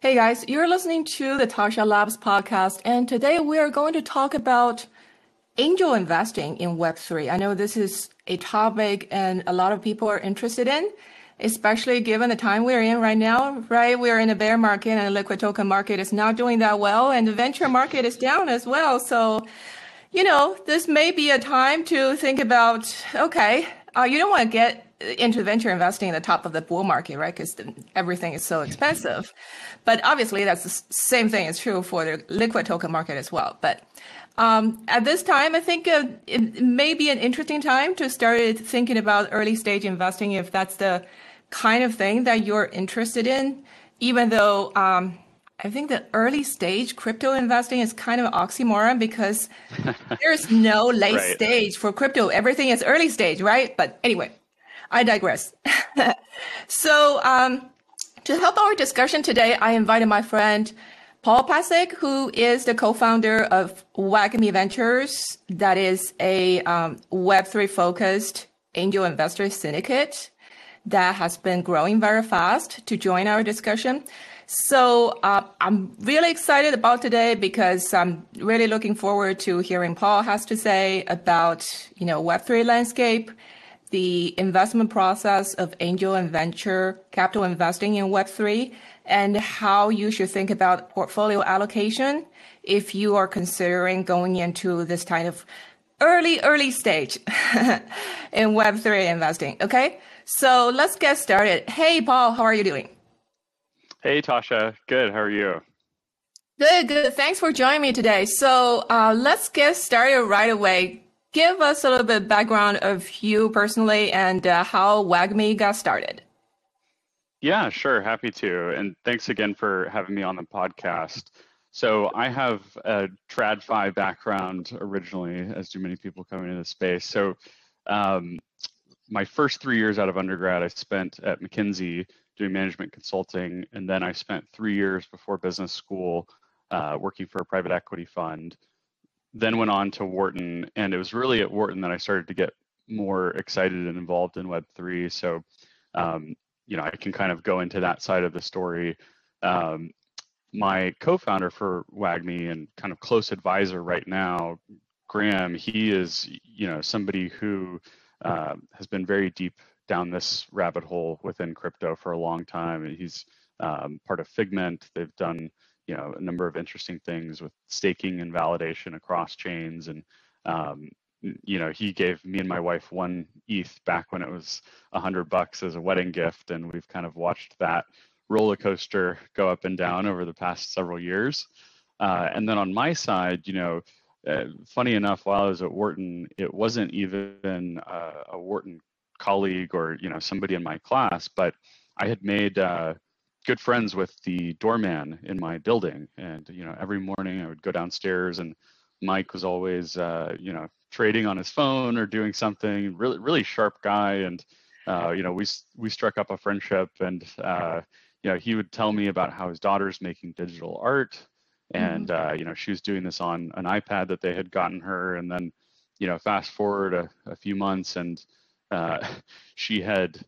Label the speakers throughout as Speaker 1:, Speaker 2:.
Speaker 1: Hey guys, you're listening to the Tascha Labs podcast, and today we are going to talk about angel investing in Web3. I know this is a topic and a lot of people are interested in, especially given the time we're in right now, right? We're in a bear market and the liquid token market is not doing that well, and the venture market is down as well. So, you know, this may be a time to think about okay, uh, you don't want to get into venture investing at the top of the bull market, right? Because everything is so expensive. But obviously, that's the same thing is true for the liquid token market as well. But um, at this time, I think uh, it may be an interesting time to start thinking about early stage investing if that's the kind of thing that you're interested in. Even though um, I think the early stage crypto investing is kind of an oxymoron because there's no late right. stage for crypto. Everything is early stage, right? But anyway, I digress. so, um, to help our discussion today, I invited my friend Paul Pesek, who is the co-founder of WAGMI Ventures, that is a um, Web3 focused angel investor syndicate that has been growing very fast to join our discussion. So uh, I'm really excited about today because I'm really looking forward to hearing Paul has to say about you know Web3 landscape the investment process of angel and venture capital investing in Web3 and how you should think about portfolio allocation if you are considering going into this kind of early, early stage in Web3 investing. Okay. So let's get started. Hey, Paul, how are you doing?
Speaker 2: Hey, Tascha. Good. How are you?
Speaker 1: Good, good. Thanks for joining me today. So uh, let's get started right away give us a little bit background of you personally and uh, how WAGMI got started.
Speaker 2: Yeah, sure. Happy to. And thanks again for having me on the podcast. So I have a TradFi background originally, as do many people coming into the space. So um, my first three years out of undergrad, I spent at McKinsey doing management consulting, and then I spent three years before business school uh, working for a private equity fund then went on to Wharton, and it was really at Wharton that I started to get more excited and involved in Web3. So, um, you know, I can kind of go into that side of the story. Um, my co-founder for WAGMI and kind of close advisor right now, Graham, he is, you know, somebody who uh, has been very deep down this rabbit hole within crypto for a long time. And he's um, part of Figment. They've done you know a number of interesting things with staking and validation across chains. And um, you know he gave me and my wife one eth back when it was a hundred bucks as a wedding gift. And we've kind of watched that roller coaster go up and down over the past several years. Uh, and then on my side you know uh, funny enough while i was at wharton it wasn't even uh, a wharton colleague or you know somebody in my class but i had made uh, good friends with the doorman in my building, and you know every morning I would go downstairs, and Mike was always uh, you know trading on his phone or doing something. Really, really sharp guy, and uh, you know we we struck up a friendship, and uh, you know he would tell me about how his daughter's making digital art, and mm-hmm. uh, you know she was doing this on an iPad that they had gotten her, and then you know fast forward a, a few months, and uh, she had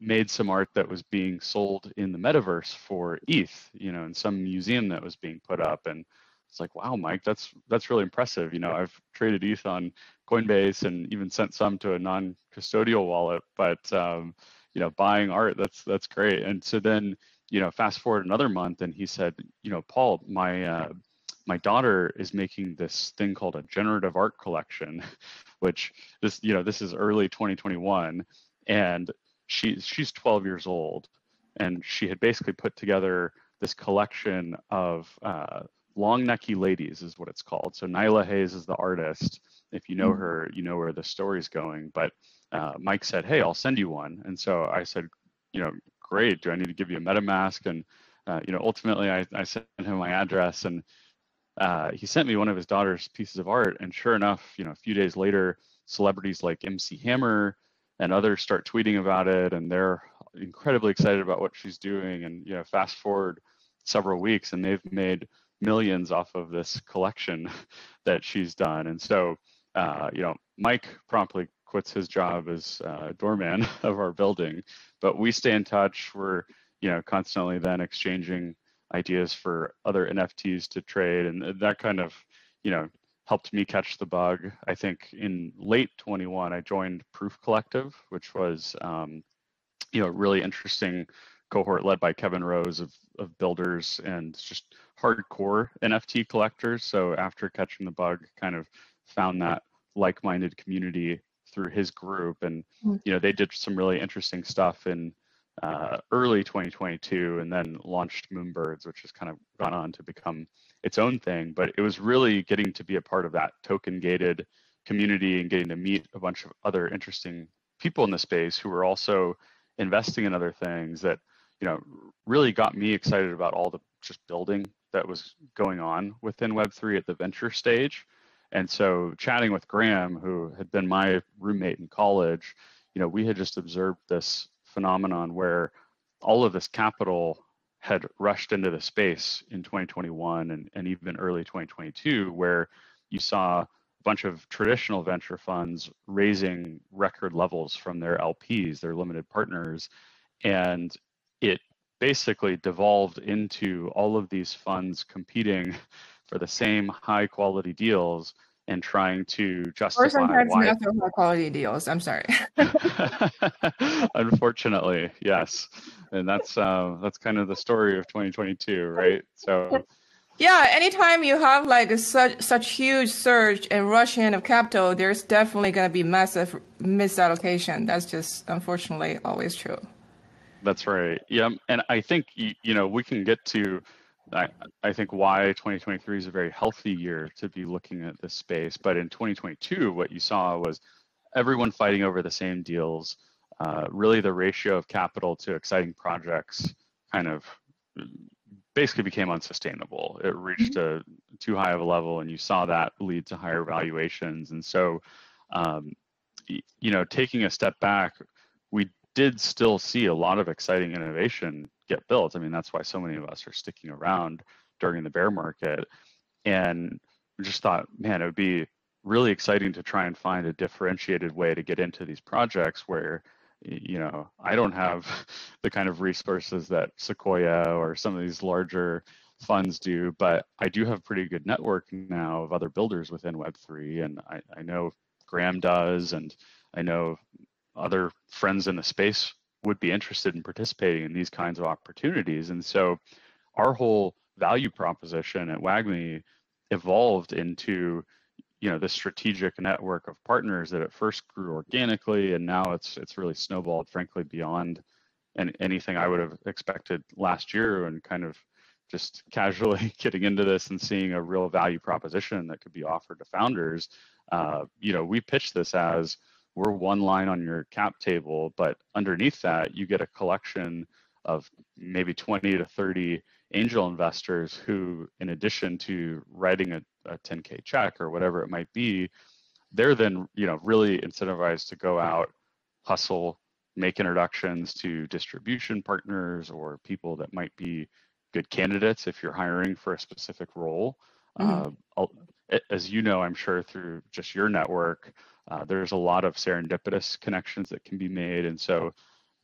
Speaker 2: made some art that was being sold in the metaverse for ETH, you know, in some museum that was being put up. And it's like, wow, Mike, that's that's really impressive. You know, I've traded ETH on Coinbase and even sent some to a non-custodial wallet, but um, you know, buying art, that's that's great. And so then, you know, fast forward another month, and he said, you know, Paul, my uh, my daughter is making this thing called a generative art collection, which this, you know, this is early 2021, and she she's 12 years old, and she had basically put together this collection of uh, long necky ladies is what it's called. So Nyla Hayes is the artist. If you know mm-hmm. her, you know where the story's going. But uh, Mike said, "Hey, I'll send you one." And so I said, "You know, great. Do I need to give you a MetaMask?" And uh, you know, ultimately, I, I sent him my address, and uh, he sent me one of his daughter's pieces of art. And sure enough, you know, a few days later, celebrities like MC Hammer and others start tweeting about it and they're incredibly excited about what she's doing. And you know fast forward several weeks and they've made millions off of this collection that she's done. And so uh, you know mike promptly quits his job as uh, doorman of our building. But we stay in touch. We're you know constantly then exchanging ideas for other NFTs to trade, and that kind of, you know, helped me catch the bug. I think in late 21, I joined Proof Collective, which was, um, you know, really interesting cohort led by Kevin Rose of, of builders and just hardcore NFT collectors. So after catching the bug, kind of found that like-minded community through his group, and mm. you know they did some really interesting stuff in uh, early 2022, and then launched Moonbirds, which has kind of gone on to become its own thing. But it was really getting to be a part of that token-gated community and getting to meet a bunch of other interesting people in the space who were also investing in other things that you know really got me excited about all the just building that was going on within Web3 at the venture stage. And so chatting with Graham, who had been my roommate in college, you know, we had just observed this phenomenon where all of this capital had rushed into the space in 2021 and, and even early 2022, where you saw a bunch of traditional venture funds raising record levels from their LPs, their limited partners. And it basically devolved into all of these funds competing for the same high quality deals and trying to justify or
Speaker 1: sometimes why not so high quality deals. I'm sorry.
Speaker 2: Unfortunately, yes, and that's uh, that's kind of the story of 2022, right? So.
Speaker 1: Yeah, anytime you have like such such huge surge and rushing in of capital, there's definitely going to be massive misallocation. That's just unfortunately always true.
Speaker 2: That's right. Yeah, and I think you know we can get to. I, I think why 2023 is a very healthy year to be looking at this space. But in 2022, what you saw was everyone fighting over the same deals. Uh, really, the ratio of capital to exciting projects kind of basically became unsustainable. It reached mm-hmm. a too high of a level, and you saw that lead to higher valuations. And so, um, you know, taking a step back, we did still see a lot of exciting innovation get built. I mean, that's why so many of us are sticking around during the bear market. And we just thought, man, it would be really exciting to try and find a differentiated way to get into these projects where you know i don't have the kind of resources that sequoia or some of these larger funds do but i do have pretty good network now of other builders within web3 and i, I know graham does and i know other friends in the space would be interested in participating in these kinds of opportunities. And so our whole value proposition at WAGMI evolved into you know this strategic network of partners that at first grew organically and now it's it's really snowballed frankly beyond and anything I would have expected last year and kind of just casually getting into this and seeing a real value proposition that could be offered to founders. Uh, you know, we pitch this as we're one line on your cap table, but underneath that, you get a collection of maybe 20 to 30 angel investors who, in addition to writing a, a 10K check or whatever it might be, they're then you know really incentivized to go out, hustle, make introductions to distribution partners or people that might be good candidates if you're hiring for a specific role. Mm-hmm. Uh, as you know, I'm sure through just your network, uh, there's a lot of serendipitous connections that can be made. And so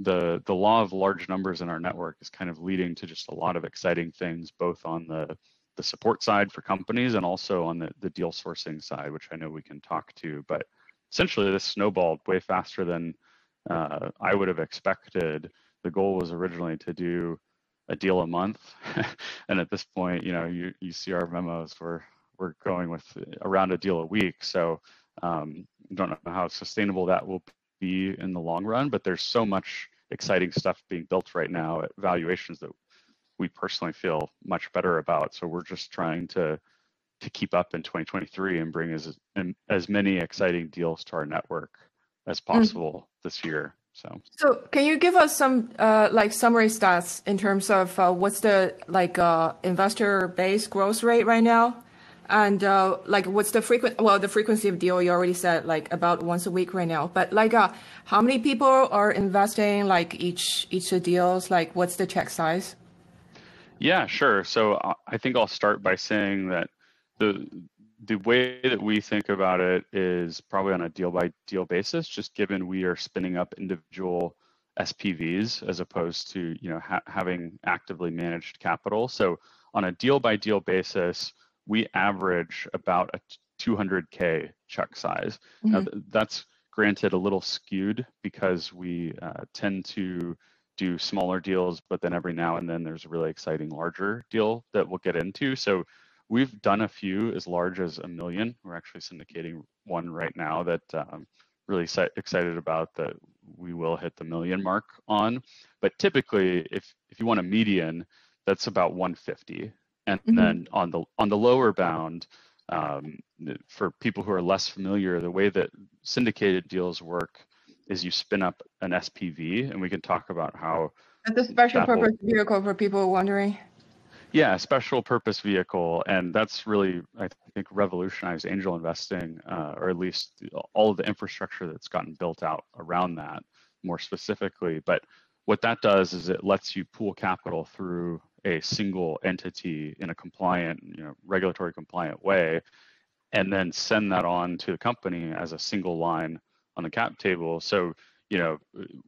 Speaker 2: the, the law of large numbers in our network is kind of leading to just a lot of exciting things, both on the, the support side for companies and also on the, the deal sourcing side, which I know we can talk to. But essentially, this snowballed way faster than uh, I would have expected. The goal was originally to do a deal a month, and at this point, you know, you you see our memos. We're we're going with around a deal a week. So um, don't know how sustainable that will be in the long run, but there's so much exciting stuff being built right now at valuations that we personally feel much better about. So we're just trying to to keep up in 2023 and bring as as many exciting deals to our network as mm. possible mm. this year. So,
Speaker 1: so can you give us some uh, like summary stats in terms of uh, what's the like uh, investor base growth rate right now? And uh, like, what's the frequent? Well, the frequency of deal you already said like about once a week right now. But like, uh, how many people are investing like each each of deals? Like, what's the check size?
Speaker 2: Yeah, sure. So uh, I think I'll start by saying that the the way that we think about it is probably on a deal by deal basis, just given we are spinning up individual SPVs as opposed to you know ha- having actively managed capital. So on a deal by deal basis, we average about a 200k check size. Mm-hmm. Now th- that's granted a little skewed because we uh, tend to do smaller deals, but then every now and then there's a really exciting larger deal that we'll get into. So we've done a few as large as a million. We're actually syndicating one right now that um, really excited about that we will hit the million mark on. But typically, if if you want a median, that's about 150. And mm-hmm. then on the on the lower bound, um, for people who are less familiar, the way that syndicated deals work is you spin up an SPV, and we can talk about how.
Speaker 1: That's a special purpose will, vehicle for people wondering.
Speaker 2: Yeah, special purpose vehicle, and that's really I think revolutionized angel investing, uh, or at least all of the infrastructure that's gotten built out around that more specifically. But what that does is it lets you pool capital through a single entity in a compliant, you know, regulatory compliant way, and then send that on to the company as a single line on the cap table. So, you know,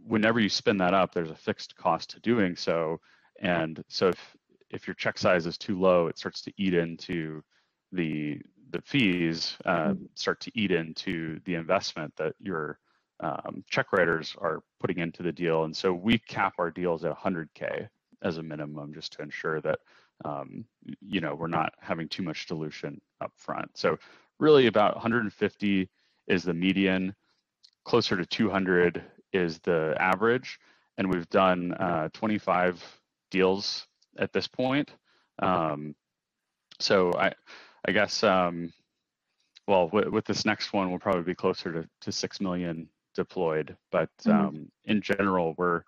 Speaker 2: whenever you spin that up, there's a fixed cost to doing so. And so if if your check size is too low, it starts to eat into the the fees, uh, start to eat into the investment that your um, check writers are putting into the deal. And so we cap our deals at 100k as a minimum, just to ensure that um, you know we're not having too much dilution up front. So really, about 150 is the median. Closer to 200 is the average, and we've done uh, 25 deals at this point. Um, so I, I guess, um, well, with this next one, we'll probably be closer to, to six million deployed. But mm-hmm. um, in general, we're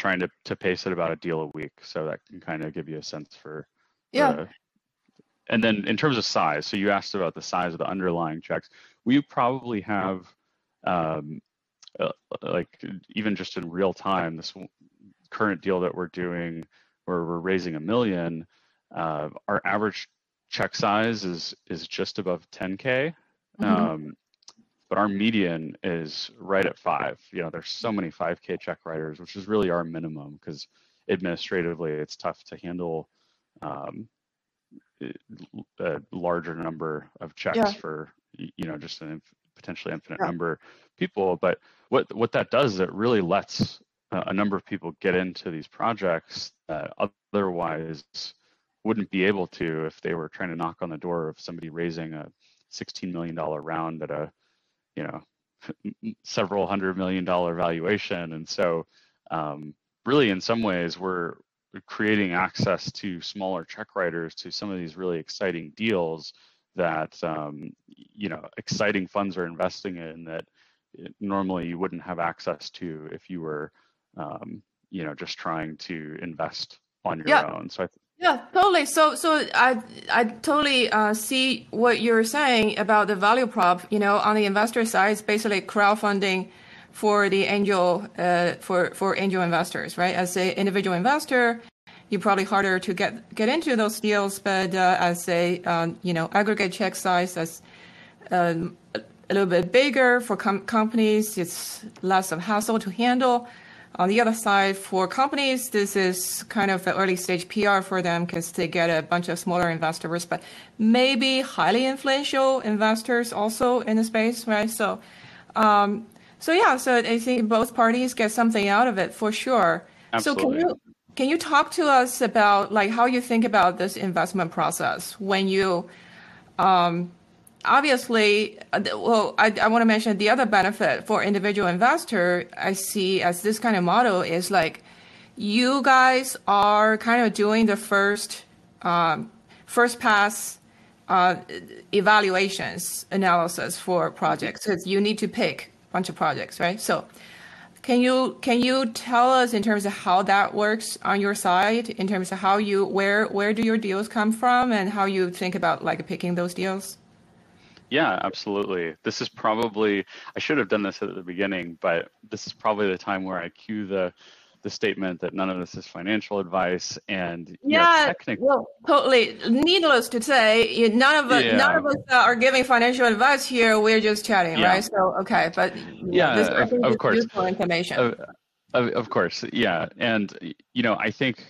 Speaker 2: trying to to pace at about a deal a week, so that can kind of give you a sense for.
Speaker 1: Yeah.
Speaker 2: and then in terms of size, so you asked about the size of the underlying checks. We probably have, um, uh, like even just in real time, this current deal that we're doing where we're raising a million, uh, our average check size is is just above 10k, mm-hmm. um, but our median is right at five. You know, there's so many 5k check writers, which is really our minimum because administratively it's tough to handle um, a larger number of checks yeah. for you know just an potentially infinite yeah. number of people. But what what that does is it really lets a number of people get into these projects that otherwise wouldn't be able to if they were trying to knock on the door of somebody raising a $16 million round at a you know several hundred million dollar valuation and so um, really in some ways we're creating access to smaller check writers to some of these really exciting deals that um, you know exciting funds are investing in that normally you wouldn't have access to if you were um, you know, just trying to invest on your yeah. own. So I th-
Speaker 1: yeah, totally. So, so I, I totally uh, see what you're saying about the value prop. You know, on the investor side, it's basically crowdfunding for the angel, uh, for for angel investors, right? As an individual investor, you're probably harder to get get into those deals, but uh, as a um, you know aggregate check size that's um, a little bit bigger for com- companies, it's less of hassle to handle. On the other side, for companies, this is kind of an early stage PR for them because they get a bunch of smaller investors, but maybe highly influential investors also in the space, right? So, um, so yeah, so I think both parties get something out of it for sure.
Speaker 2: Absolutely.
Speaker 1: So can you can you talk to us about like how you think about this investment process when you um, obviously, uh, well, I, I want to mention the other benefit for individual investor I see as this kind of model is like you guys are kind of doing the first um, first pass uh, evaluations analysis for projects because you need to pick a bunch of projects, right? So can you can you tell us in terms of how that works on your side in terms of how you where where do your deals come from and how you think about like picking those deals?
Speaker 2: Yeah, absolutely. This is probably I should have done this at the beginning, but this is probably the time where I cue the the statement that none of this is financial advice and
Speaker 1: yeah, technically, well, totally. Needless to say, none of us yeah. none of us are giving financial advice here. We're just chatting, yeah. right? So okay, but
Speaker 2: yeah, of, of course,
Speaker 1: useful information. Uh,
Speaker 2: Of, of course, yeah, and you know, I think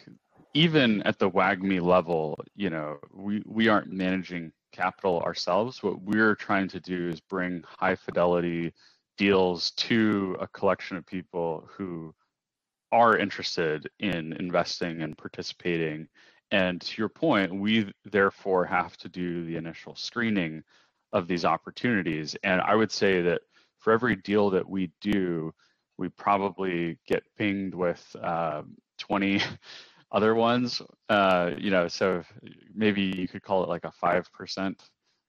Speaker 2: even at the WAGMI level, you know, we we aren't managing capital ourselves. What we're trying to do is bring high fidelity deals to a collection of people who are interested in investing and participating. And to your point, we therefore have to do the initial screening of these opportunities. And I would say that for every deal that we do, we probably get pinged with uh, 20 other ones. Uh, you know, so maybe you could call it like a 5%,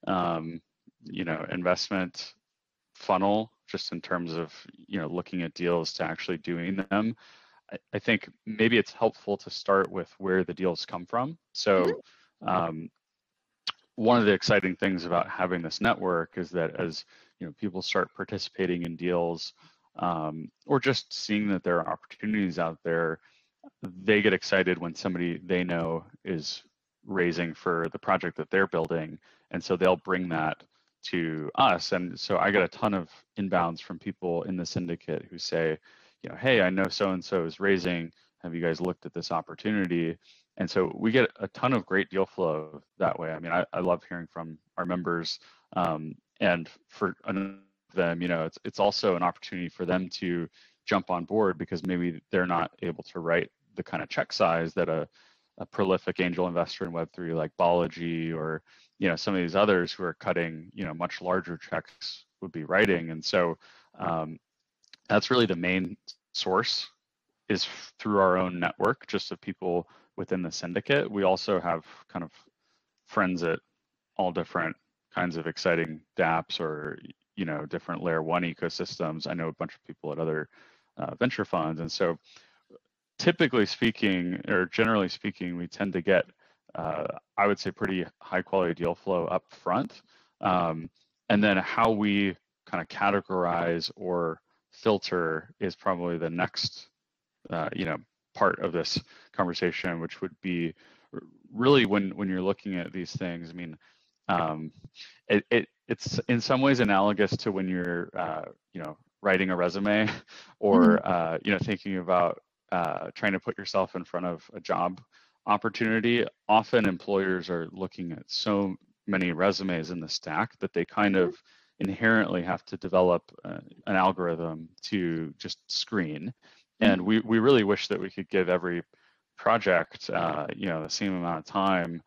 Speaker 2: um, you know, investment funnel just in terms of, you know, looking at deals to actually doing them. I, think maybe it's helpful to start with where the deals come from. So, mm-hmm. um, one of the exciting things about having this network is that as you know people start participating in deals um, or just seeing that there are opportunities out there they get excited when somebody they know is raising for the project that they're building and so they'll bring that to us and so i get a ton of inbounds from people in the syndicate who say you know, hey, I know so and so is raising. Have you guys looked at this opportunity? And so we get a ton of great deal flow that way. I mean, I, I love hearing from our members, um, and for them, you know, it's it's also an opportunity for them to jump on board because maybe they're not able to write the kind of check size that a, a prolific angel investor in Web3 like Balaji or you know some of these others who are cutting you know much larger checks would be writing. And so um, that's really the main source is through our own network just of people within the syndicate. We also have kind of friends at all different kinds of exciting dapps or you know different layer one ecosystems. I know a bunch of people at other uh, venture funds. And so typically speaking or generally speaking we tend to get uh, i would say pretty high quality deal flow up front um, and then how we kind of categorize or filter is probably the next, uh, you know, part of this conversation, which would be really when when you're looking at these things. I mean, um, it, it it's in some ways analogous to when you're, uh, you know, writing a resume, or mm-hmm. uh, you know, thinking about uh, trying to put yourself in front of a job opportunity. Often employers are looking at so many resumes in the stack that they kind mm-hmm. of inherently have to develop uh, an algorithm to just screen. And mm-hmm. we, we really wish that we could give every project, uh, you know, the same amount of time.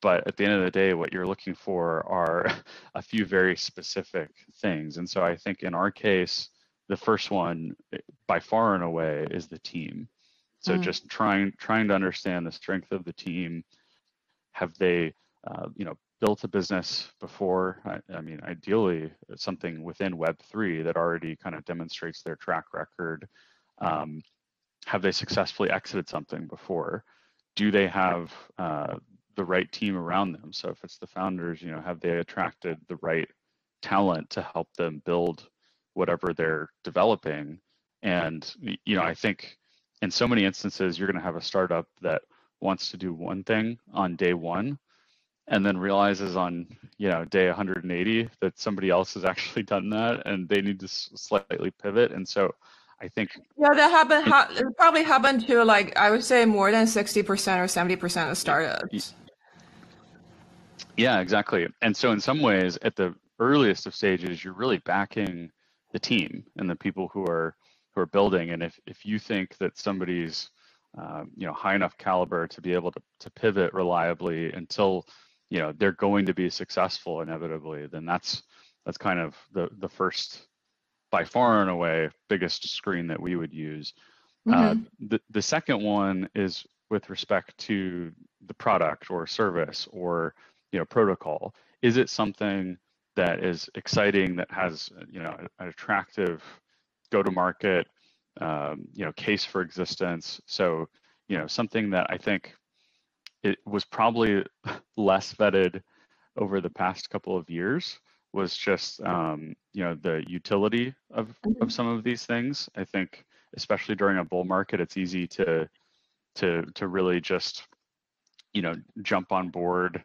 Speaker 2: But at the end of the day, what you're looking for are a few very specific things. And so I think in our case, the first one eh, by far and away is the team. So mm. just trying trying to understand the strength of the team. Have they, uh, you know, built a business before. I, I, mean, ideally, something within Web3 that already kind of demonstrates their track record. Um, have they successfully exited something before? Do they have uh, the right team around them? So if it's the founders, you know, have they attracted the right talent to help them build whatever they're developing? And you know, I think in so many instances, you're going to have a startup that wants to do one thing on day one and then realizes on you know day 180 that somebody else has actually done that and they need to slightly pivot. And so i think
Speaker 1: yeah that happened ha- it probably happened to like i would say more than 60% or 70% of startups.
Speaker 2: Yeah exactly. And so in some ways at the earliest of stages you're really backing the team and the people who are who are building. And if if you think that somebody's um, you know high enough caliber to be able to, to pivot reliably until you know they're going to be successful inevitably then that's that's kind of the the first by far and away biggest screen that we would use. Uh, mm-hmm. uh, the, the second one is with respect to the product or service or you know protocol. Is it something that is exciting that has you know an attractive go to market um, you know case for existence so you know something that i think it was probably less vetted over the past couple of years was just um, you know the utility of of mm-hmm. some of these things. I think especially during a bull market, it's easy to to to really just you know jump on board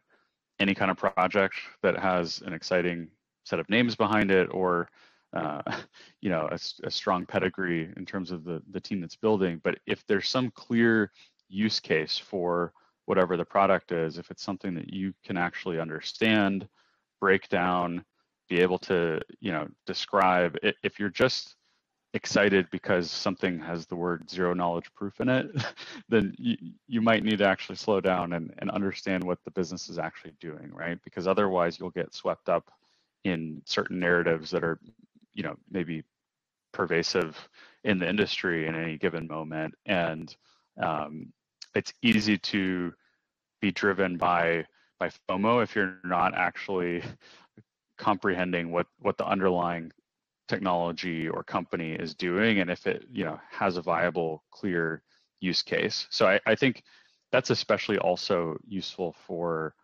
Speaker 2: any kind of project that has an exciting set of names behind it or uh, you know, a, a, strong pedigree in terms of the the team that's building. But if there's some clear use case for whatever the product is, if it's something that you can actually understand, break down, be able to, you know, describe. If you're just excited because something has the word zero knowledge proof in it, then you, you might need to actually slow down and, and understand what the business is actually doing, right? Because otherwise you'll get swept up in certain narratives that are, you know, maybe pervasive in the industry in any given moment. And um, it's easy to be driven by by FOMO if you're not actually comprehending what what the underlying technology or company is doing and if it you know has a viable clear use case. So i, I think that's especially also useful for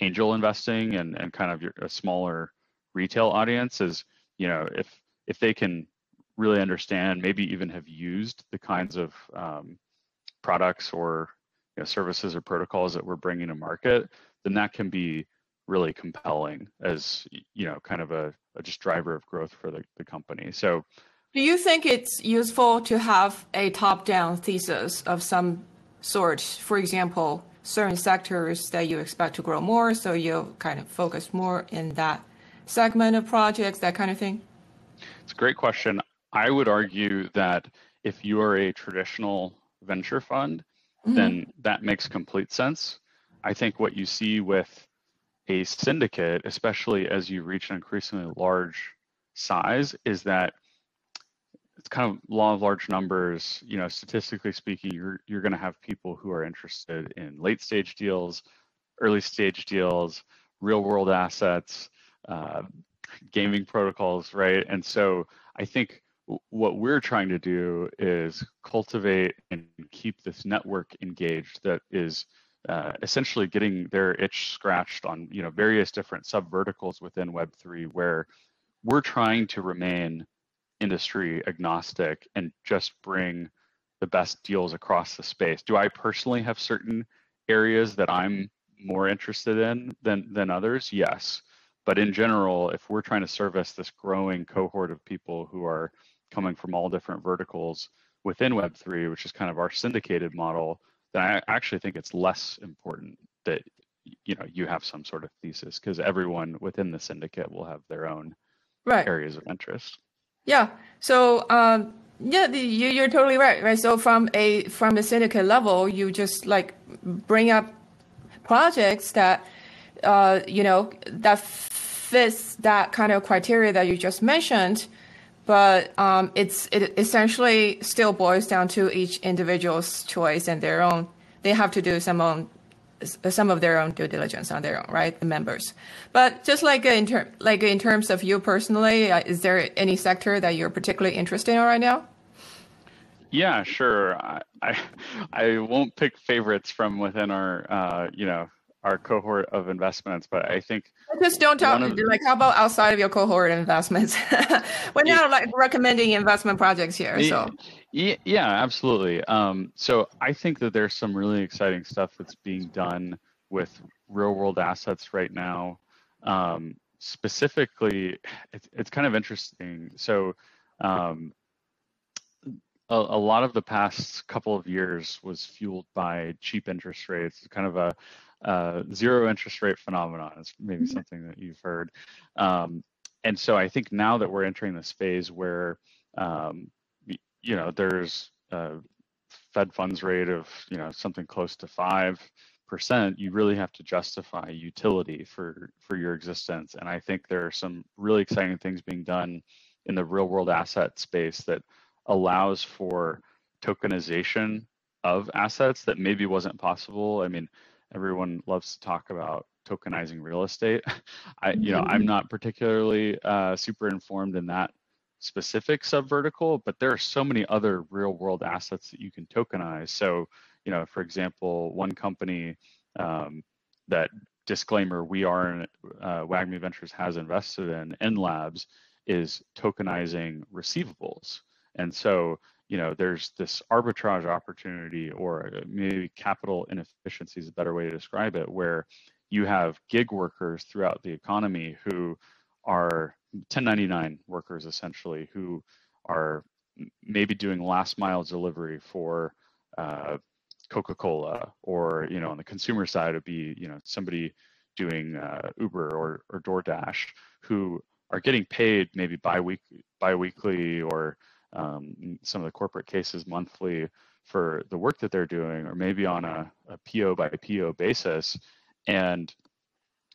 Speaker 2: angel investing and, and kind of your, a smaller retail audience is you know if if they can really understand maybe even have used the kinds of um, products or you know, services or protocols that we're bringing to market then that can be really compelling as you know kind of a, a just driver of growth for the, the company. So
Speaker 1: do you think it's useful to have a top-down thesis of some sort? For example certain sectors that you expect to grow more so you kind of focus more in that segment of projects that kind of thing?
Speaker 2: It's a great question. I would argue that if you are a traditional venture fund mm-hmm. then that makes complete sense. I think what you see with a syndicate, especially as you reach an increasingly large size, is that it's kind of law of large numbers. You know, statistically speaking, you're you're going to have people who are interested in late stage deals, early stage deals, real world assets, uh, gaming protocols, right? And so I think what we're trying to do is cultivate and keep this network engaged that is uh, essentially getting their itch scratched on you know various different sub verticals within Web3 where we're trying to remain industry agnostic and just bring the best deals across the space. Do I personally have certain areas that I'm more interested in than than others? Yes. But in general, if we're trying to service this growing cohort of people who are coming from all different verticals within Web3, which is kind of our syndicated model, then I actually think it's less important that you know you have some sort of thesis because everyone within the syndicate will have their own right. areas of interest.
Speaker 1: Yeah. So um, yeah, the, you, you're totally right. Right. So from a from the syndicate level, you just like bring up projects that uh, you know that fits that kind of criteria that you just mentioned but um, it's it essentially still boils down to each individual's choice and their own. They have to do some own some of their own due diligence on their own, right? The members. But just like in ter- like in terms of you personally, uh, is there any sector that you're particularly interested in right now?
Speaker 2: Yeah, sure. I I, I won't pick favorites from within our uh, you know our cohort of investments, but I think
Speaker 1: just don't talk of, like how about outside of your cohort investments? We're not like recommending investment projects here. So
Speaker 2: yeah, absolutely. Um, so I think that there's some really exciting stuff that's being done with real world assets right now. Um, specifically, it's, it's kind of interesting. So um, a, a, lot of the past couple of years was fueled by cheap interest rates, kind of a uh, zero interest rate phenomenon is maybe mm-hmm. something that you've heard. Um, and so I think now that we're entering this phase where, um, you know, there's a Fed funds rate of, you know, something close to five percent, you really have to justify utility for for your existence. And I think there are some really exciting things being done in the real world asset space that allows for tokenization of assets that maybe wasn't possible. I mean, everyone loves to talk about tokenizing real estate. I, you know, I'm mm-hmm. not particularly uh, super informed in that specific subvertical, but there are so many other real world assets that you can tokenize. So, you know, for example, one company um, that disclaimer we are in, uh, WAGMI Ventures has invested in, N Labs is tokenizing receivables. And so you know, there's this arbitrage opportunity or maybe capital inefficiency is a better way to describe it, where you have gig workers throughout the economy who are 1099 workers essentially who are maybe doing last mile delivery for uh, Coca-Cola, or you know, on the consumer side, it'd be you know somebody doing uh, Uber or or DoorDash who are getting paid maybe bi-week bi-weekly or um, some of the corporate cases monthly for the work that they're doing, or maybe on a, a PO by PO basis. And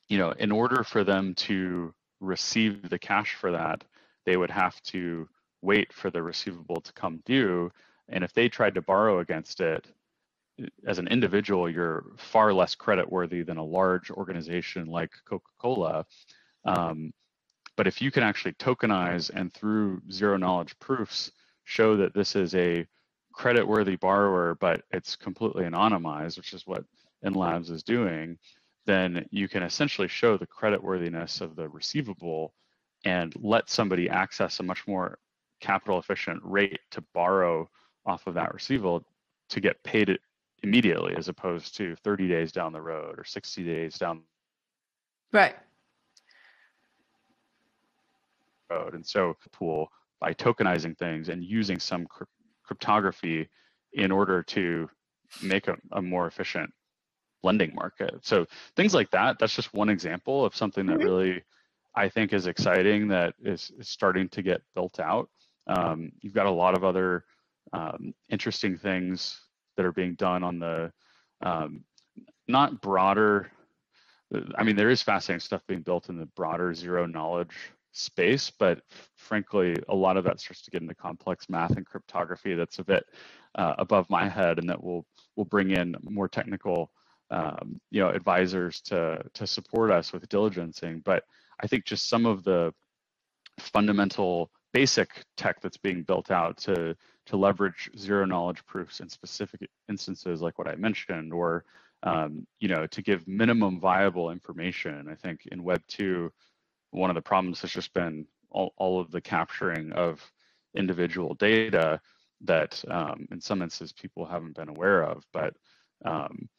Speaker 2: you know, in order for them to receive the cash for that, they would have to wait for the receivable to come due. And if they tried to borrow against it, as an individual, you're far less credit worthy than a large organization like Coca-Cola. Um, but if you can actually tokenize and through zero knowledge proofs show that this is a credit worthy borrower, but it's completely anonymized, which is what nLabs is doing, then you can essentially show the credit worthiness of the receivable and let somebody access a much more capital efficient rate to borrow off of that receivable to get paid immediately as opposed to 30 days down the road or 60 days down
Speaker 1: right
Speaker 2: road and so pool by tokenizing things and using some cryptography in order to make a, a more efficient lending market so things like that that's just one example of something that mm-hmm. really i think is exciting that is, is starting to get built out um, you've got a lot of other um, interesting things that are being done on the um, not broader. I mean, there is fascinating stuff being built in the broader zero knowledge space, but frankly, a lot of that starts to get into complex math and cryptography that's a bit uh, above my head, and that will will bring in more technical, um, you know, advisors to to support us with diligencing. But I think just some of the fundamental basic tech that's being built out to to leverage zero knowledge proofs in specific instances like what I mentioned, or um, you know, to give minimum viable information. I think in Web two, one of the problems has just been all, all of the capturing of individual data that um, in some instances people haven't been aware of, but um,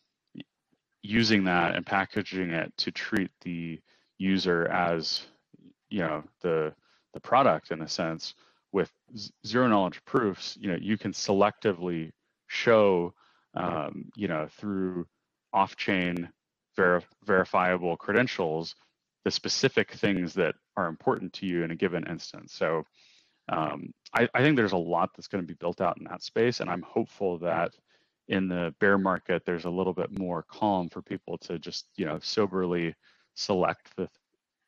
Speaker 2: using that and packaging it to treat the user as you know the the product in a sense with zero knowledge proofs you know you can selectively show um, you know through off-chain ver- verifiable credentials the specific things that are important to you in a given instance. So um, I, I, think there's a lot that's going to be built out in that space and i'm hopeful that in the bear market there's a little bit more calm for people to just you know soberly select the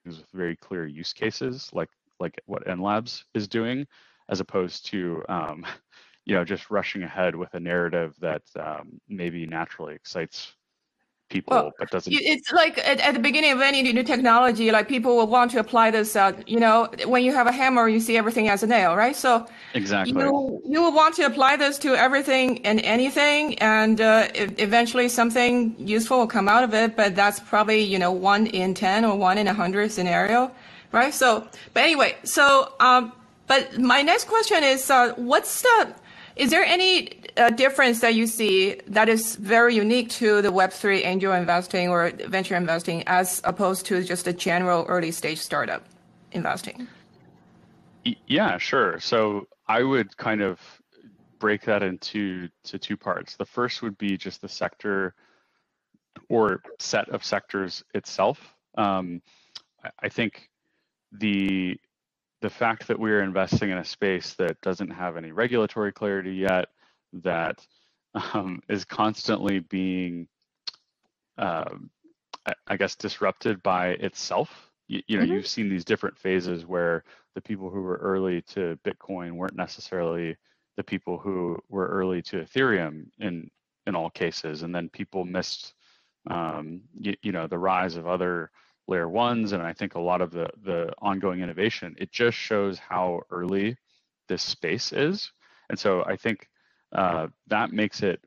Speaker 2: things with very clear use cases like like what nLabs is doing, as opposed to um, you know just rushing ahead with a narrative that um, maybe naturally excites people well, but doesn't
Speaker 1: it's like at, at, the beginning of any new technology like people will want to apply this uh, you know when you have a hammer you see everything as a nail right so
Speaker 2: exactly
Speaker 1: you, you will want to apply this to everything and anything and uh, eventually something useful will come out of it but that's probably you know one in 10 or one in a hundred scenario right? So, but anyway, so, um, but my next question is, uh, what's the, is there any uh, difference that you see that is very unique to the Web3 angel investing or venture investing as opposed to just a general early stage startup investing?
Speaker 2: Yeah, sure. So I would kind of break that into to two parts. The first would be just the sector or set of sectors itself. Um, I think the the fact that we're investing in a space that doesn't have any regulatory clarity yet, that um, is constantly being, uh, I guess, disrupted by itself. You, you know, mm-hmm. you've seen these different phases where the people who were early to Bitcoin weren't necessarily the people who were early to Ethereum in in all cases, and then people missed, um, you, you know, the rise of other layer ones and i think a lot of the the ongoing innovation it just shows how early this space is and so i think uh, that makes it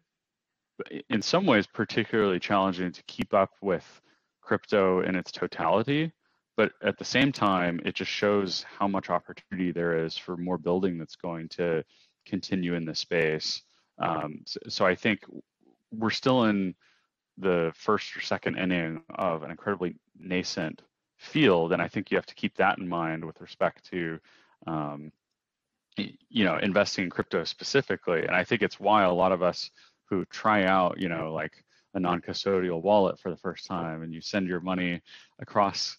Speaker 2: in some ways particularly challenging to keep up with crypto in its totality but at the same time it just shows how much opportunity there is for more building that's going to continue in this space. Um, so, so i think we're still in the first or second inning of an incredibly nascent field, and I think you have to keep that in mind with respect to um, you know investing in crypto specifically. And I think it's why a lot of us who try out you know like a non-custodial wallet for the first time, and you send your money across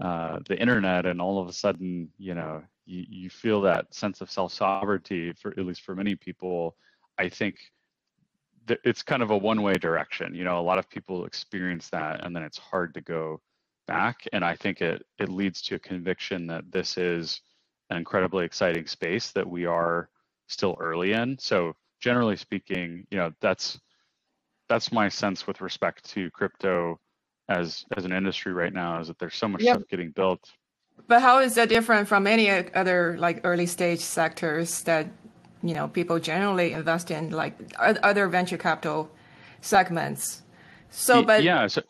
Speaker 2: uh, the internet, and all of a sudden you know you, you feel that sense of self-sovereignty for at least for many people. I think it's kind of a one-way direction. You know, a lot of people experience that, and then it's hard to go back. And I think it it leads to a conviction that this is an incredibly exciting space that we are still early in. So generally speaking, you know, that's that's my sense with respect to crypto as as an industry right now is that there's so much yep. stuff getting built.
Speaker 1: But how is that different from any other like early stage sectors that you know people generally invest in like other venture capital segments so but
Speaker 2: yeah so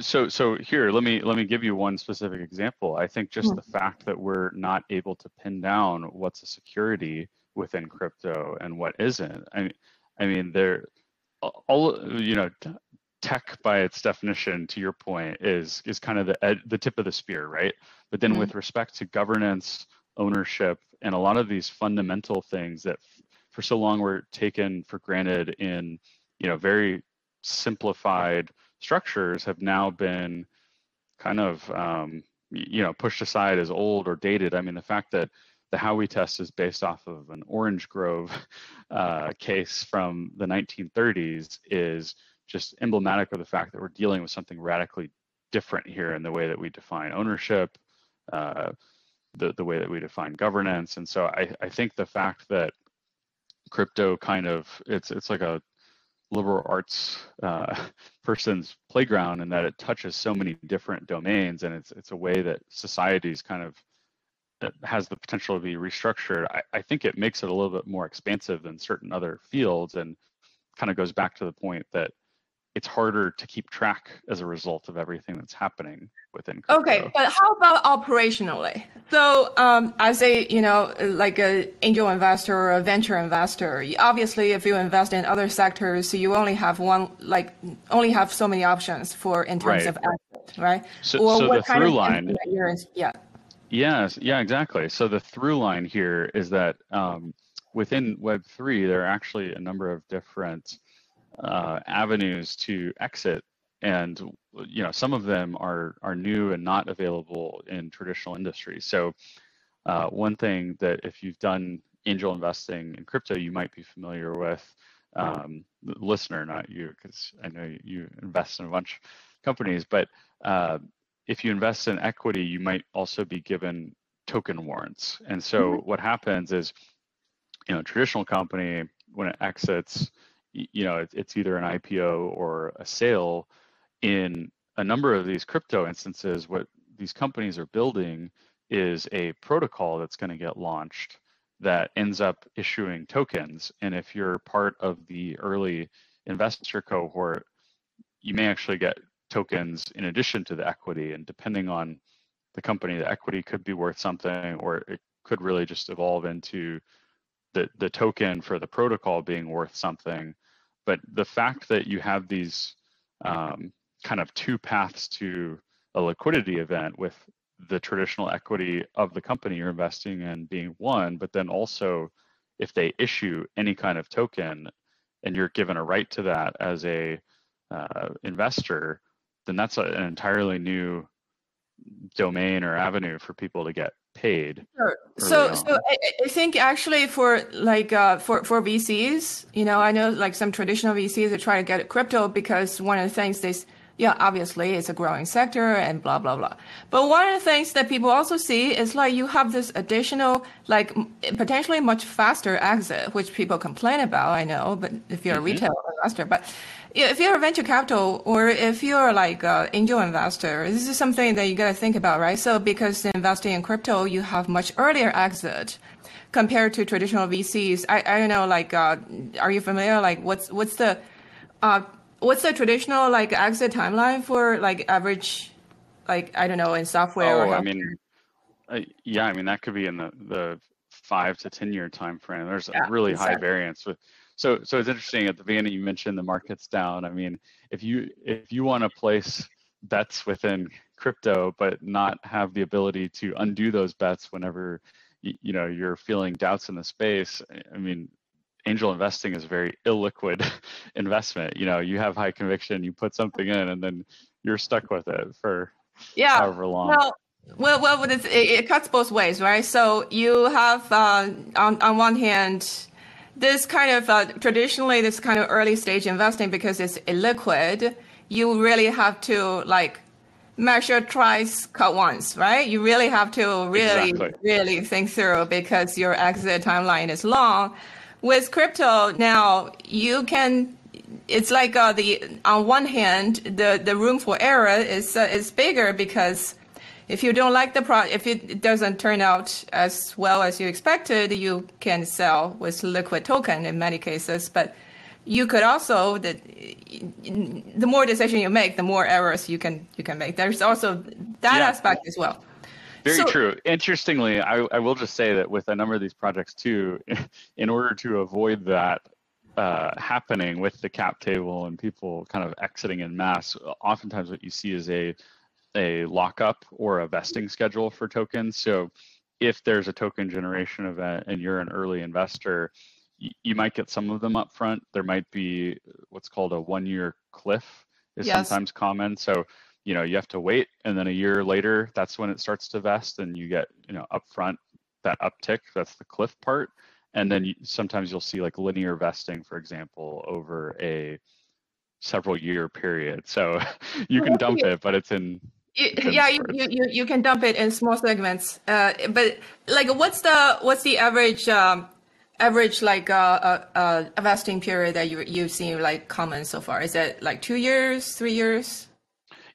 Speaker 2: so so here let me let me give you one specific example i think just hmm. the fact that we're not able to pin down what's a security within crypto and what isn't i mean i mean there all you know tech by its definition to your point is is kind of the ed, the tip of the spear right but then mm-hmm. with respect to governance ownership and a lot of these fundamental things that f- for so long were taken for granted in you know very simplified structures have now been kind of um, you know pushed aside as old or dated i mean the fact that the Howey test is based off of an orange grove uh, case from the 1930s is just emblematic of the fact that we're dealing with something radically different here in the way that we define ownership uh, the, the way that we define governance. And so I, I think the fact that crypto kind of it's it's like a liberal arts uh, person's playground and that it touches so many different domains and it's it's a way that societies kind of uh, has the potential to be restructured. I, I think it makes it a little bit more expansive than certain other fields and kind of goes back to the point that it's harder to keep track as a result of everything that's happening within
Speaker 1: crypto. Okay, but how about operationally? So, um, as a you know, like an angel investor or a venture investor, obviously, if you invest in other sectors, you only have one, like, only have so many options for in terms right. of asset, right?
Speaker 2: So, or so the through line,
Speaker 1: yeah.
Speaker 2: Yes, yeah, exactly. So the through line here is that um, within Web three, there are actually a number of different uh, avenues to exit. And you know some of them are are new and not available in traditional industries. So uh, one thing that if you've done angel investing in crypto you might be familiar with um, the listener not you because i know you invest in a bunch of companies but uh, if you invest in equity you might also be given token warrants. And so mm-hmm. what happens is you know traditional company when it exits you know it's either an ipo or a sale in a number of these crypto instances what these companies are building is a protocol that's going to get launched that ends up issuing tokens. And if you're part of the early investor cohort you may actually get tokens in addition to the equity. And depending on the company the equity could be worth something or it could really just evolve into the the token for the protocol being worth something but the fact that you have these um, kind of two paths to a liquidity event with the traditional equity of the company you're investing in being one, but then also if they issue any kind of token and you're given a right to that as a uh, investor, then that's a, an entirely new domain or avenue for people to get paid.
Speaker 1: Sure. So, so I, I, think actually for like uh, for for VCs, you know, I know like some traditional VCs are trying to get crypto because one of the things they yeah, obviously it's a growing sector and blah, blah, blah. But one of the things that people also see is like you have this additional, like potentially much faster exit, which people complain about, I know, but if you're mm-hmm. a retail investor, but if you're a venture capital or if you're like an angel investor, this is something that you got to think about, right? So because investing in crypto, you have much earlier exit compared to traditional VCs. I, I don't know, like, uh, are you familiar? Like, what's what's the uh, what's the traditional like exit timeline for like average, like I don't know, in software?
Speaker 2: Oh, I mean, uh, yeah, I mean that could be in the the five to ten year time frame. There's yeah, a really exactly. high variance with so so it's interesting at the beginning you mentioned the market's down. I mean, if you if you want to place bets within crypto, but not have the ability to undo those bets whenever you, you know you're feeling doubts in the space. I mean, angel investing is a very illiquid investment. You know, you have high conviction, you put something in, and then you're stuck with it for yeah. however long.
Speaker 1: Well, well, well, it, it cuts both ways, right? So you have uh, on on one hand this kind of uh, traditionally this kind of early stage investing because it's illiquid. You really have to like measure twice, cut once, right? You really have to really, exactly. really think through because your exit timeline is long. With crypto now, you can. It's like uh, the on one hand, the the room for error is uh, is bigger because if you don't like the product, if it doesn't turn out as well as you expected, you can sell with liquid token in many cases. But you could also the the more decision you make, the more errors you can you can make. There's also that yeah. aspect as well.
Speaker 2: Very so, true. Interestingly, I, I will just say that with a number of these projects too, in order to avoid that uh, happening with the cap table and people kind of exiting in mass, oftentimes what you see is a a lockup or a vesting schedule for tokens. So if there's a token generation event and you're an early investor, you might get some of them up front. There might be what's called a one year cliff is yes. sometimes common. So, you know, you have to wait and then a year later, that's when it starts to vest and you get, you know, upfront that uptick. That's the cliff part. And then you, sometimes you'll see like linear vesting, for example, over a several year period. So you can dump it, but it's in
Speaker 1: yeah you, you you can dump it in small segments. Uh, but like what's the what's the average um, average like uh, uh, uh, vesting period that you you've seen like common so far? Is it like two years three years?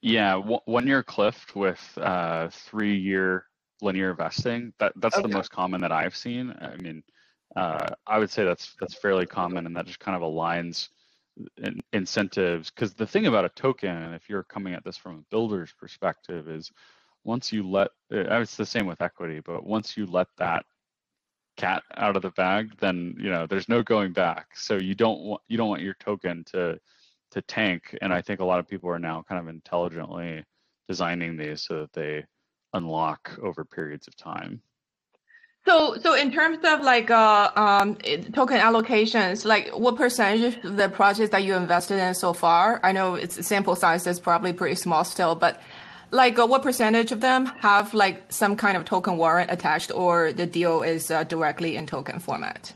Speaker 2: Yeah one year cliff with uh, three year linear vesting. That that's okay. the most common that i've seen. I mean uh, i would say that's that's fairly common and that just kind of aligns incentives because the thing about a token if you're coming at this from a builder's perspective is once you let uh, it's the same with equity but once you let that cat out of the bag then you know there's no going back. So you don't want you don't want your token to to tank and i think a lot of people are now kind of intelligently designing these so that they unlock over periods of time
Speaker 1: so, so in terms of like uh, um, token allocations, like what percentage of the projects that you invested in so far? I know it's sample size is probably pretty small still, but like uh, what percentage of them have like some kind of token warrant attached, or the deal is uh, directly in token format?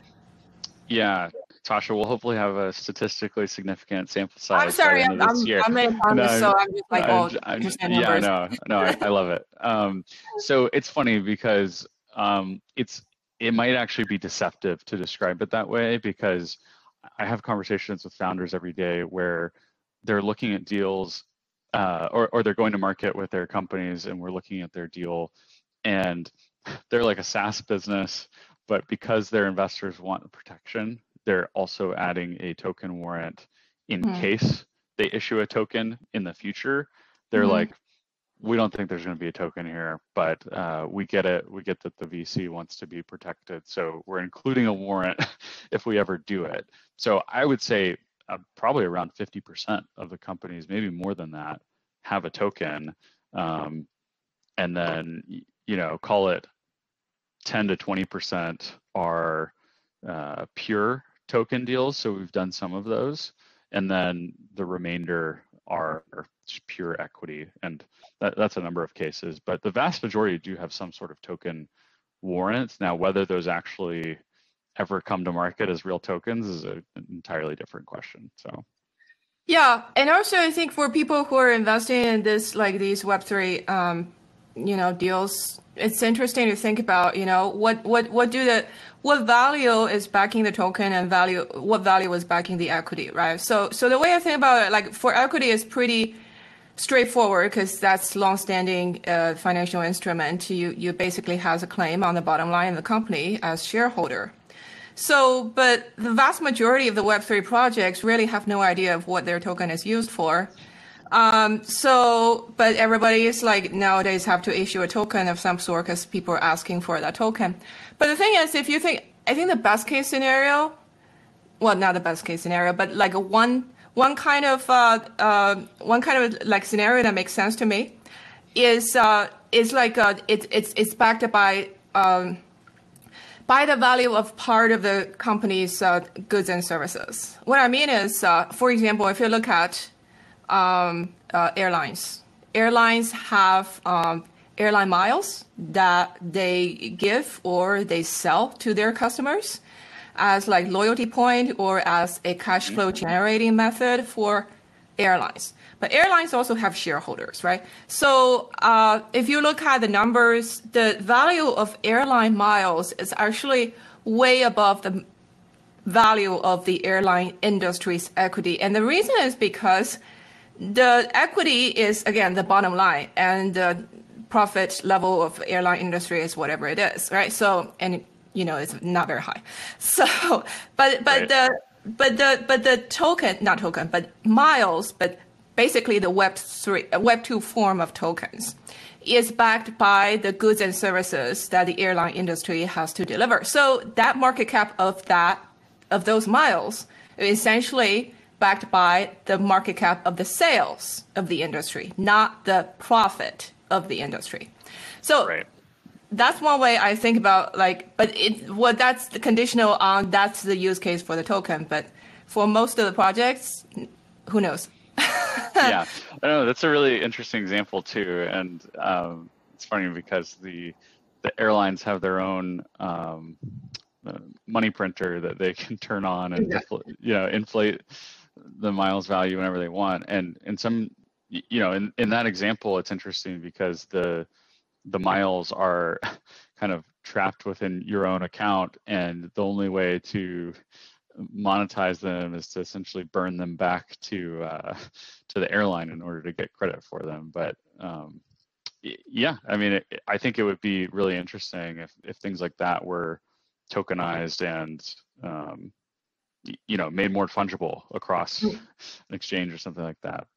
Speaker 2: Yeah, Tascha, we'll hopefully have a statistically significant sample size.
Speaker 1: I'm sorry, I'm, I'm, I'm no, so I'm just like, oh, I'm, just
Speaker 2: yeah, no, no, I, I love it. Um, so it's funny because um, it's it might actually be deceptive to describe it that way because I have conversations with founders every day where they're looking at deals uh, or, or they're going to market with their companies and we're looking at their deal and they're like a SaaS business, but because their investors want protection, they're also adding a token warrant in mm-hmm. case they issue a token in the future. They're mm-hmm. like, we don't think there's going to be a token here, but uh, we get it. We get that the VC wants to be protected, so we're including a warrant if we ever do it. So I would say uh, probably around 50% of the companies, maybe more than that, have a token, um, and then you know call it 10 to 20% are uh, pure token deals. So we've done some of those, and then the remainder are pure equity, and that, that's a number of cases. But the vast majority do have some sort of token warrants. Now, whether those actually ever come to market as real tokens is an entirely different question. So.
Speaker 1: Yeah, and also I think for people who are investing in this, like these Web three, um, you know, deals, it's interesting to think about, you know, what what what do the what value is backing the token and value what value is backing the equity, right? So so the way I think about it, like for equity, is pretty straightforward because that's long-standing uh, financial instrument. You you basically has a claim on the bottom line of the company as shareholder. So, but the vast majority of the Web3 projects really have no idea of what their token is used for. Um, so, but everybody is like nowadays have to issue a token of some sort because people are asking for that token. But the thing is, if you think, I think the best case scenario, well, not the best case scenario, but like a one one kind of uh, uh, one kind of like scenario that makes sense to me is uh, is like uh, it's it's it's backed by um, by the value of part of the company's uh, goods and services. What I mean is, uh, for example, if you look at um, uh, airlines, airlines have um, airline miles that they give or they sell to their customers as like loyalty point or as a cash flow generating method for airlines. But airlines also have shareholders, right? So uh, if you look at the numbers, the value of airline miles is actually way above the value of the airline industry's equity. And the reason is because the equity is, again, the bottom line, and the profit level of airline industry is whatever it is, right? So, and you know, it's not very high. So, but but right. the but the but the token, not token, but miles, but basically the Web three, uh, Web two form of tokens, is backed by the goods and services that the airline industry has to deliver. So that market cap of that of those miles is essentially backed by the market cap of the sales of the industry, not the profit of the industry. So right. That's one way I think about like, but it well that's the conditional on that's the use case for the token, but for most of the projects, who knows?
Speaker 2: yeah, I know that's a really interesting example too, and um, it's funny because the the airlines have their own um, money printer that they can turn on and yeah. you know inflate the miles value whenever they want, and in some you know in, in that example it's interesting because the the miles are kind of trapped within your own account and the only way to monetize them is to essentially burn them back to uh, to the airline in order to get credit for them. But um, yeah, I mean, it, I think it would be really interesting if if things like that were tokenized and um, you know made more fungible across hmm. an exchange or something like that.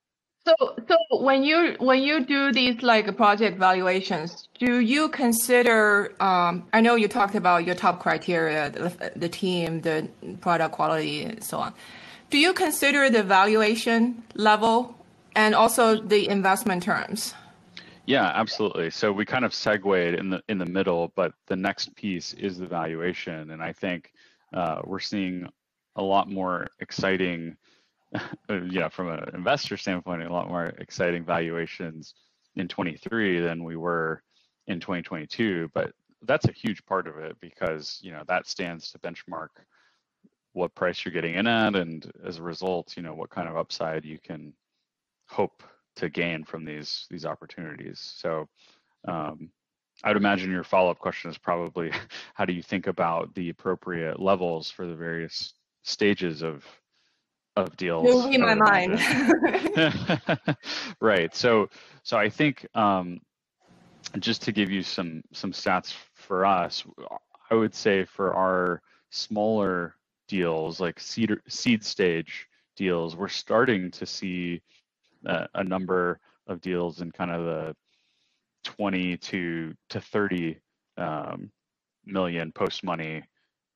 Speaker 1: So, so when you when you do these like project valuations, do you consider? Um, I know you talked about your top criteria, the, the team, the product quality, and so on. Do you consider the valuation level and also the investment terms?
Speaker 2: Yeah, absolutely. So we kind of segued in the in the middle, but the next piece is the valuation, and I think uh, we're seeing a lot more exciting you know, from an investor standpoint, a lot more exciting valuations in 23 than we were in 2022. But that's a huge part of it because you know that stands to benchmark what price you're getting in at, and as a result, you know what kind of upside you can hope to gain from these these opportunities. So. Um, I would imagine your follow-up question is probably how do you think about the appropriate levels for the various stages of of deals.
Speaker 1: You'll read my mind.
Speaker 2: right. So so I think um, just to give you some some stats for us, I would say for our smaller deals like seed seed stage deals, we're starting to see uh, a number of deals in kind of the 20 to to 30 um, million post money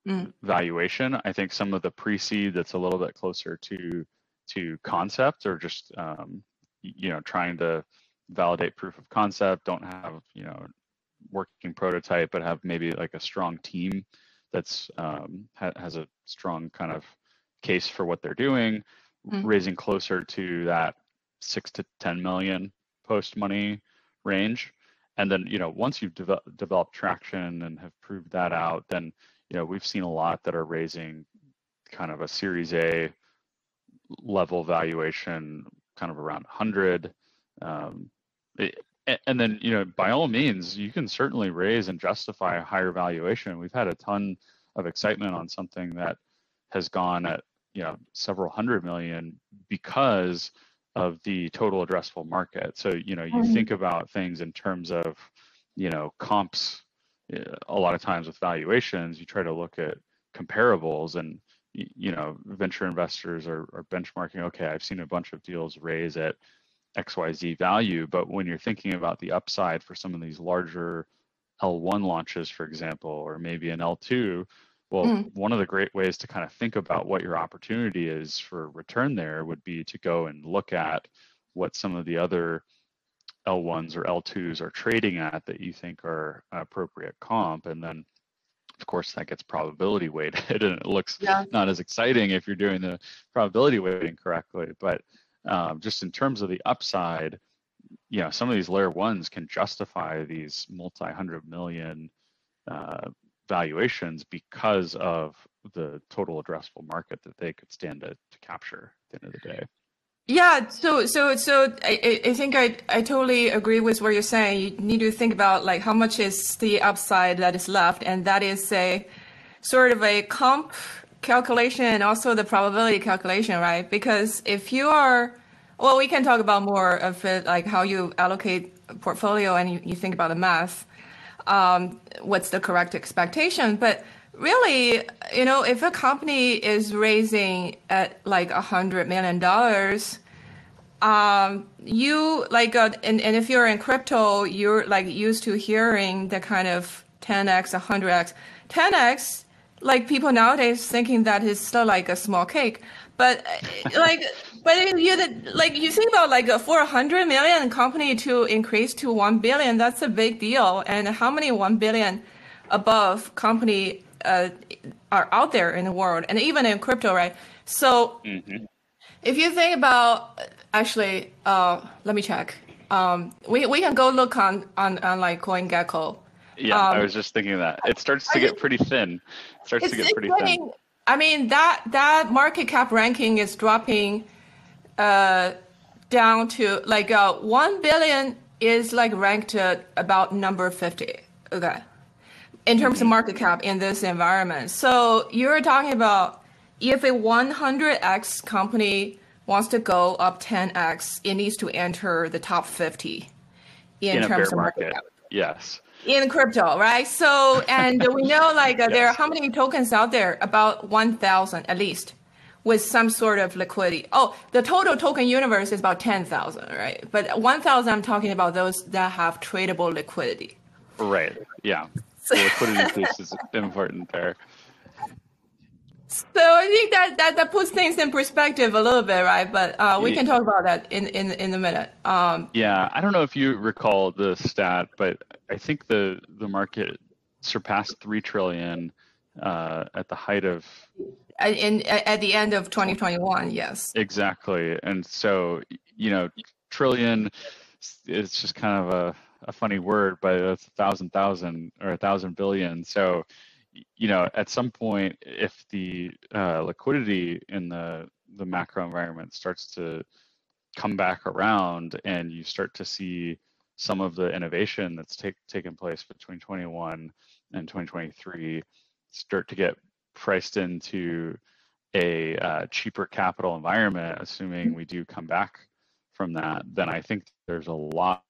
Speaker 2: mm. valuation. I think some of the pre-seed that's a little bit closer to to concept or just um, you know trying to validate proof of concept, don't have you know working prototype, but have maybe like a strong team that's um, ha- has a strong kind of case for what they're doing, mm. raising closer to that six to 10 million post money range. And then, you know, once you've de- developed traction and have proved that out, then you know, we've seen a lot that are raising kind of a Series A level valuation, kind of around 100. Um, it, and then, you know, by all means, you can certainly raise and justify a higher valuation. We've had a ton of excitement on something that has gone at, you know, several hundred million because of the total addressable market. So, you know, you mm-hmm. think about things in terms of, you know, comps a lot of times with valuations, you try to look at comparables and you know venture investors are, are benchmarking okay i've seen a bunch of deals raise at xyz value but when you're thinking about the upside for some of these larger l1 launches for example or maybe an l2 well mm. one of the great ways to kind of think about what your opportunity is for return there would be to go and look at what some of the other L1s or L2s are trading at that you think are appropriate comp, and then of course that gets probability weighted and it looks yeah. not as exciting if you're doing the probability weighting correctly but um, just in terms of the upside you know some of these layer ones can justify these multi-hundred million uh, valuations because of the total addressable market that they could stand to, to capture at the end of the day
Speaker 1: yeah, so so so I, I think I I totally agree with what you're saying. You need to think about like how much is the upside that is left, and that is a sort of a comp calculation and also the probability calculation, right? Because if you are well, we can talk about more of it, like how you allocate portfolio and you, you think about the math. Um, what's the correct expectation? But really, you know, if a company is raising at like a hundred million dollars, um, you like, uh, and, and if you're in crypto, you're like used to hearing the kind of 10x, 100x, 10x. Like people nowadays thinking that is still like a small cake, but like, but you like you think about like a 400 million company to increase to one billion, that's a big deal. And how many one billion above company uh, are out there in the world and even in crypto, right? So mm-hmm. if you think about actually, uh, let me check. Um, we, we can go look on, on, on like CoinGecko.
Speaker 2: Yeah, um, I was just thinking that it starts to get pretty thin. It starts to get pretty thin.
Speaker 1: I mean that that market cap ranking is dropping uh, down to like uh, one billion is like ranked about number fifty. Okay, in terms of market cap in this environment. So you're talking about if a 100x company wants to go up 10x, it needs to enter the top 50 in, in terms of market, market cap.
Speaker 2: Yes.
Speaker 1: In crypto, right? So, and we know like uh, yes. there are how many tokens out there? About 1,000 at least with some sort of liquidity. Oh, the total token universe is about 10,000, right? But 1,000, I'm talking about those that have tradable liquidity.
Speaker 2: Right. Yeah the liquidity is important there.
Speaker 1: So I think that, that that puts things in perspective a little bit, right? But uh, we can talk about that in in in a minute. Um,
Speaker 2: yeah, I don't know if you recall the stat, but I think the the market surpassed three trillion uh, at the height of.
Speaker 1: In at the end of 2021, yes.
Speaker 2: Exactly, and so you know, trillion, it's just kind of a a funny word, but it's a thousand thousand or a thousand billion. So, you know, at some point, if the uh, liquidity in the the macro environment starts to come back around, and you start to see some of the innovation that's take, taken place between 21 and 2023 start to get priced into a uh, cheaper capital environment, assuming we do come back from that, then I think there's a lot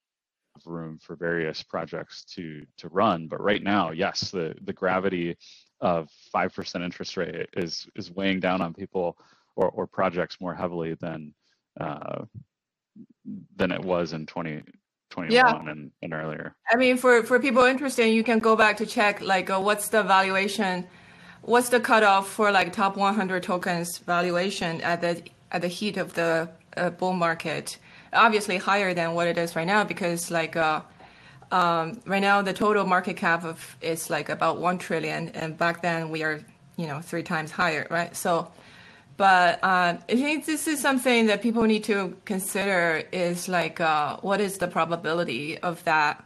Speaker 2: room for various projects to to run. But right now, yes, the the gravity of five percent interest rate is is weighing down on people or or projects more heavily than uh, than it was in 2021 yeah. and, and earlier.
Speaker 1: I mean, for for people interested, you can go back to check like uh, what's the valuation, what's the cutoff for like top 100 tokens valuation at the at the heat of the uh, bull market obviously higher than what it is right now because like uh, um, right now the total market cap of is like about one trillion, and back then we are you know three times higher, right? So, but uh, I think this is something that people need to consider is like uh, what is the probability of that.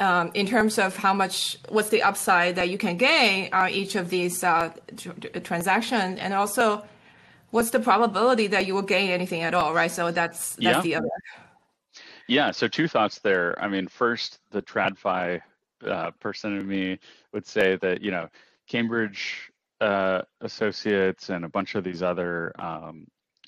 Speaker 1: Um, in terms of how much, what's the upside that you can gain on each of these uh, tr- transactions, and also what's the probability that you will gain anything at all, right? So that's that's yeah. the other.
Speaker 2: Yeah. So two thoughts there. I mean, first, the TradFi uh, person of me would say that you know Cambridge uh, Associates and a bunch of these other um,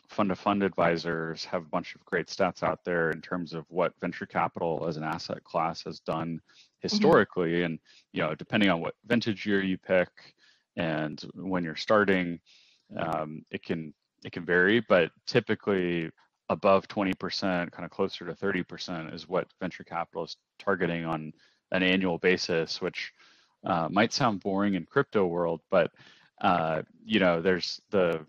Speaker 2: fund-to-fund advisors have a bunch of great stats out there in terms of what venture capital as an asset class has done mm-hmm. historically, mm-hmm. and you know, depending on what vintage year you pick and when you're starting um, it can it can vary, but typically above 20%, kind of closer to 30% is what venture capital is targeting on an annual basis, which uh, might sound boring in crypto world, but uh, you know, there's the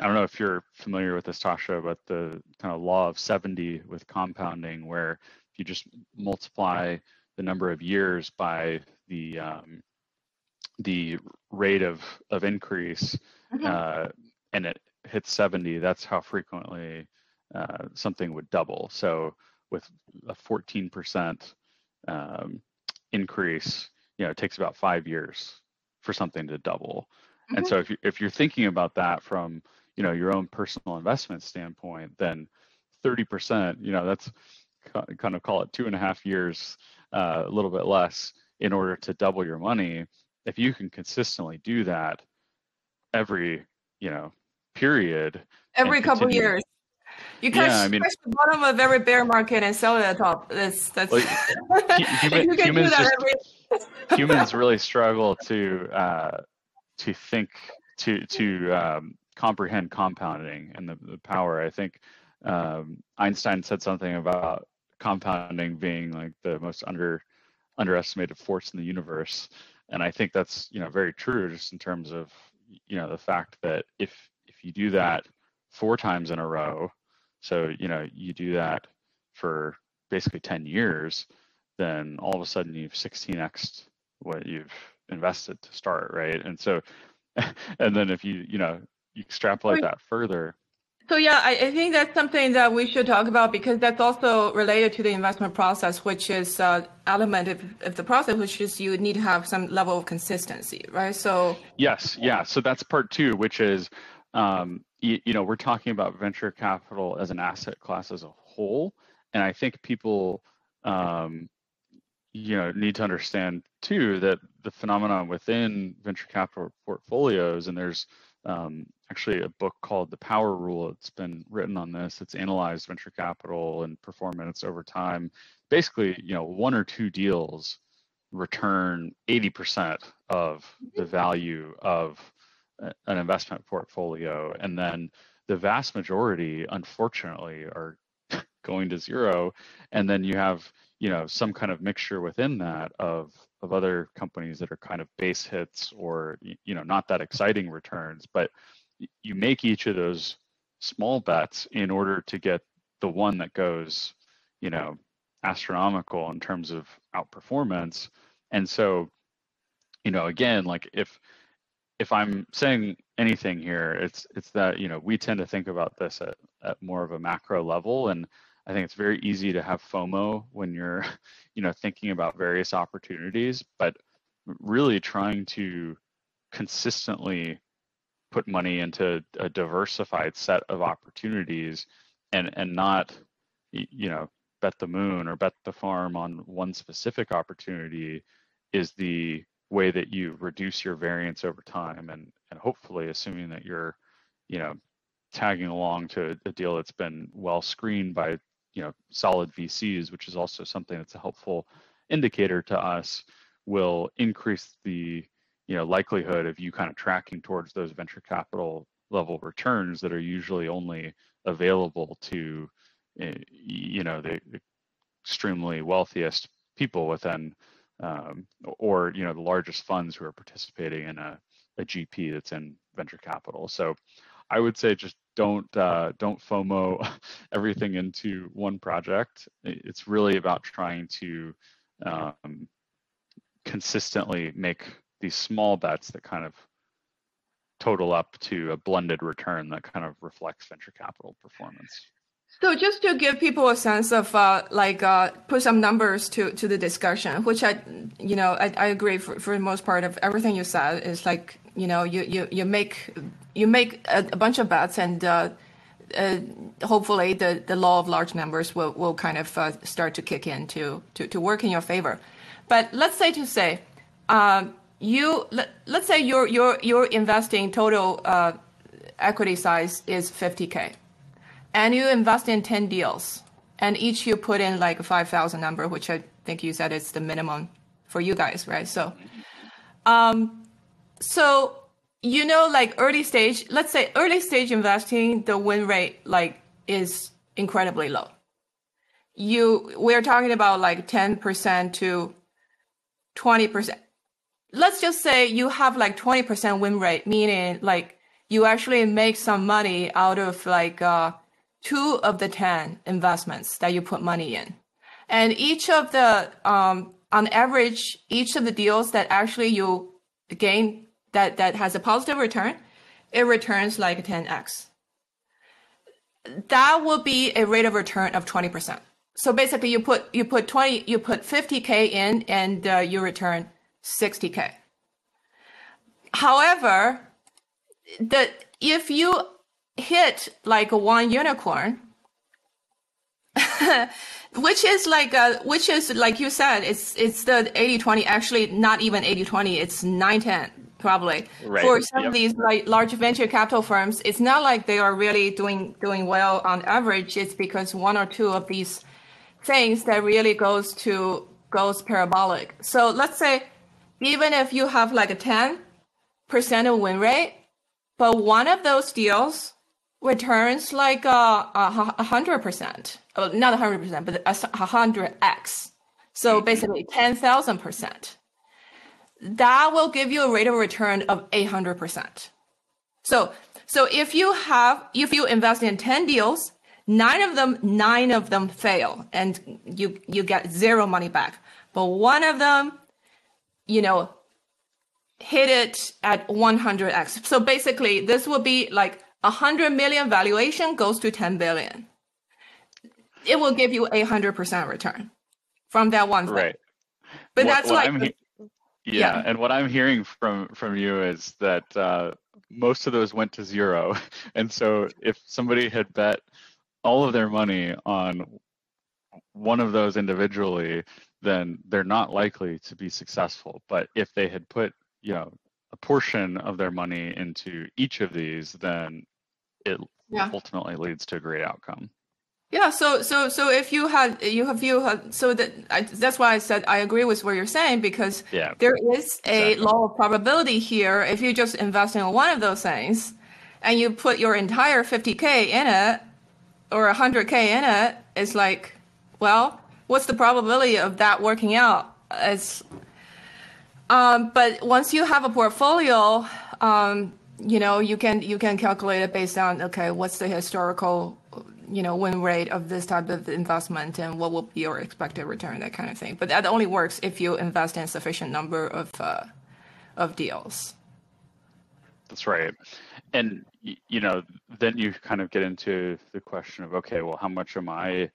Speaker 2: I don't know if you're familiar with this, Tascha, but the kind of law of 70 with compounding, where if you just multiply the number of years by the um, the rate of of increase, mm-hmm. uh, and it hits 70. That's how frequently uh, something would double. So with a 14% um, increase, you know, it takes about five years for something to double. Mm-hmm. And so if you if you're thinking about that from you know your own personal investment standpoint, then 30%, you know, that's kind of call it two and a half years, uh, a little bit less in order to double your money. If you can consistently do that every, you know, period.
Speaker 1: Every couple continue, years. You can yeah, I mean, the bottom of every bear market and sell it at the top. That's that's. Well,
Speaker 2: human, humans, just, every... humans really struggle to uh, to think to to um, comprehend compounding and the, the power. I think um, Einstein said something about compounding being like the most under underestimated force in the universe, and I think that's you know very true just in terms of you know the fact that if if you do that four times in a row so, you know, you do that for basically 10 years, then all of a sudden you've 16x what you've invested to start, right? And so, and then if you, you know, you extrapolate that further.
Speaker 1: So yeah, I, I, think that's something that we should talk about because that's also related to the investment process, which is uh, element of, of the process, which is you need to have some level of consistency, right? So
Speaker 2: yes, yeah. So that's part two, which is um, you, you know, we're talking about venture capital as an asset class as a whole, and I think people, um, you know, need to understand too that the phenomenon within venture capital portfolios, and there's um, actually a book called The Power Rule. It's been written on this. It's analyzed venture capital and performance over time. Basically, you know, one or two deals return 80% of the mm-hmm. value of uh, an investment portfolio and then the vast majority unfortunately are going to zero and then you have you know some kind of mixture within that of of other companies that are kind of base hits or you know not that exciting returns but you make each of those small bets in order to get the one that goes you know astronomical in terms of outperformance. And so you know again like if if I'm saying anything here, it's it's that you know we tend to think about this at, at more of a macro level, and I think it's very easy to have FOMO when you're, you know, thinking about various opportunities, but really trying to consistently put money into a diversified set of opportunities and and not you know bet the moon or bet the farm on one specific opportunity is the way that you reduce your variance over time and and hopefully assuming that you're you know tagging along to a deal that's been well screened by you know solid VCs which is also something that's a helpful indicator to us will increase the you know likelihood of you kind of tracking towards those venture capital level returns that are usually only available to eh, you know the extremely wealthiest people within um, or you know the largest funds who are participating in a, a GP that's in venture capital. So I would say just don't uh, don't FOMO everything into one project. It's really about trying to um, consistently make these small bets that kind of total up to a blended return that kind of reflects venture capital performance.
Speaker 1: So just to give people a sense of uh, like uh, put some numbers to, to the discussion, which I you know I, I agree for, for the most part of everything you said is like you know you you, you make you make a, a bunch of bets and uh, uh, hopefully the, the law of large numbers will, will kind of uh, start to kick in to, to, to work in your favor. But let's say to say um, you let, let's say your your your investing total uh, equity size is 50k and you invest in 10 deals. And each you put in like a 5000 number which i think you said is the minimum for you guys right? So um so you know like early stage let's say early stage investing the win rate like is incredibly low. You we're talking about like 10% to 20% let's just say you have like 20% win rate meaning like you actually make some money out of like uh two of the 10 investments that you put money in. And each of the, um, on average, each of the deals that actually you gain that, that has a positive return, it returns like 10x. That will be a rate of return of 20%. So basically you put, you put 20, you put 50K in and uh, you return 60K. However, the, if you hit like one unicorn, which is like uh, which is like you said it's it's the 80 20 actually not even 80 20 it's 9 10 probably right. for some yep. of these like large venture capital firms it's not like they are really doing doing well on average it's because one or two of these things that really goes to goes parabolic so let's say even if you have like a 10 percent of win rate but one of those deals returns like a hundred percent, not hundred percent, but a hundred x. So basically ten thousand percent. That will give you a rate of return of eight hundred percent. So so if you have if you invest in ten deals, nine of them nine of them fail, and you you get zero money back. But one of them, you know, hit it at 100x. So basically, this will be like 100 million valuation goes to 10 billion. It will give you a 100% return from that one thing.
Speaker 2: Right.
Speaker 1: But what, that's what like
Speaker 2: yeah, yeah, and what I'm hearing from from you is that uh, most of those went to zero, and so if somebody had bet all of their money on one of those individually, then they're not likely to be successful. But if they had put you know a portion of their money into each of these, then it yeah. ultimately leads to a great outcome.
Speaker 1: Yeah. So so so if you had you have you had so that I, that's why I said I agree with what you're saying because yeah, there is a exactly. law of probability here. If you just invest in one of those things, and you put your entire 50k in it or 100k in it, it's like, well, what's the probability of that working out? It's um, but once you have a portfolio, um, you know, you can you can calculate it based on okay, what's the historical you know win rate of this type of investment and what will be your expected return, that kind of thing. But that only works if you invest in sufficient number of uh, of deals.
Speaker 2: That's right, and you know, then you kind of get into the question of okay, well, how much am I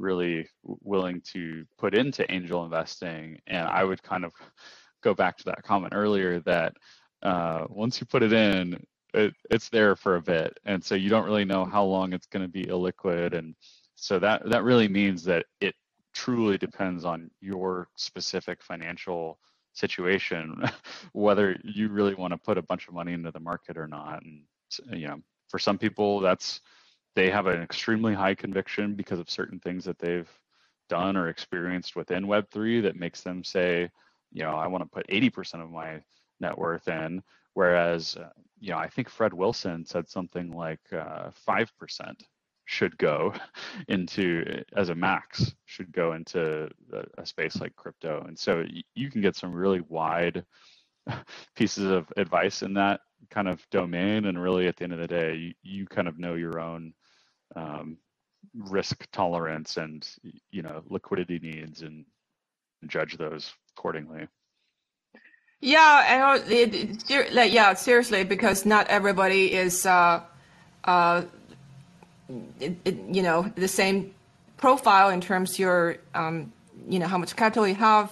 Speaker 2: really willing to put into angel investing? And I would kind of go back to that comment earlier that uh, once you put it in, it, it's there for a bit, and so you don't really know how long it's going to be illiquid, and so that that really means that it truly depends on your specific financial situation, whether you really want to put a bunch of money into the market or not. And you know, for some people, that's they have an extremely high conviction because of certain things that they've done or experienced within Web3 that makes them say, you know, I want to put 80% of my net worth in. Whereas, uh, you know, I think Fred Wilson said something like uh, 5% should go into, as a max, should go into a, a space like crypto. And so you can get some really wide pieces of advice in that kind of domain. And really, at the end of the day, you, you kind of know your own um, risk tolerance and, you know, liquidity needs and judge those accordingly.
Speaker 1: Yeah, and it, it, like, yeah, seriously, because not everybody is, uh, uh, it, you know, the same profile in terms your, um, you know, how much capital you have,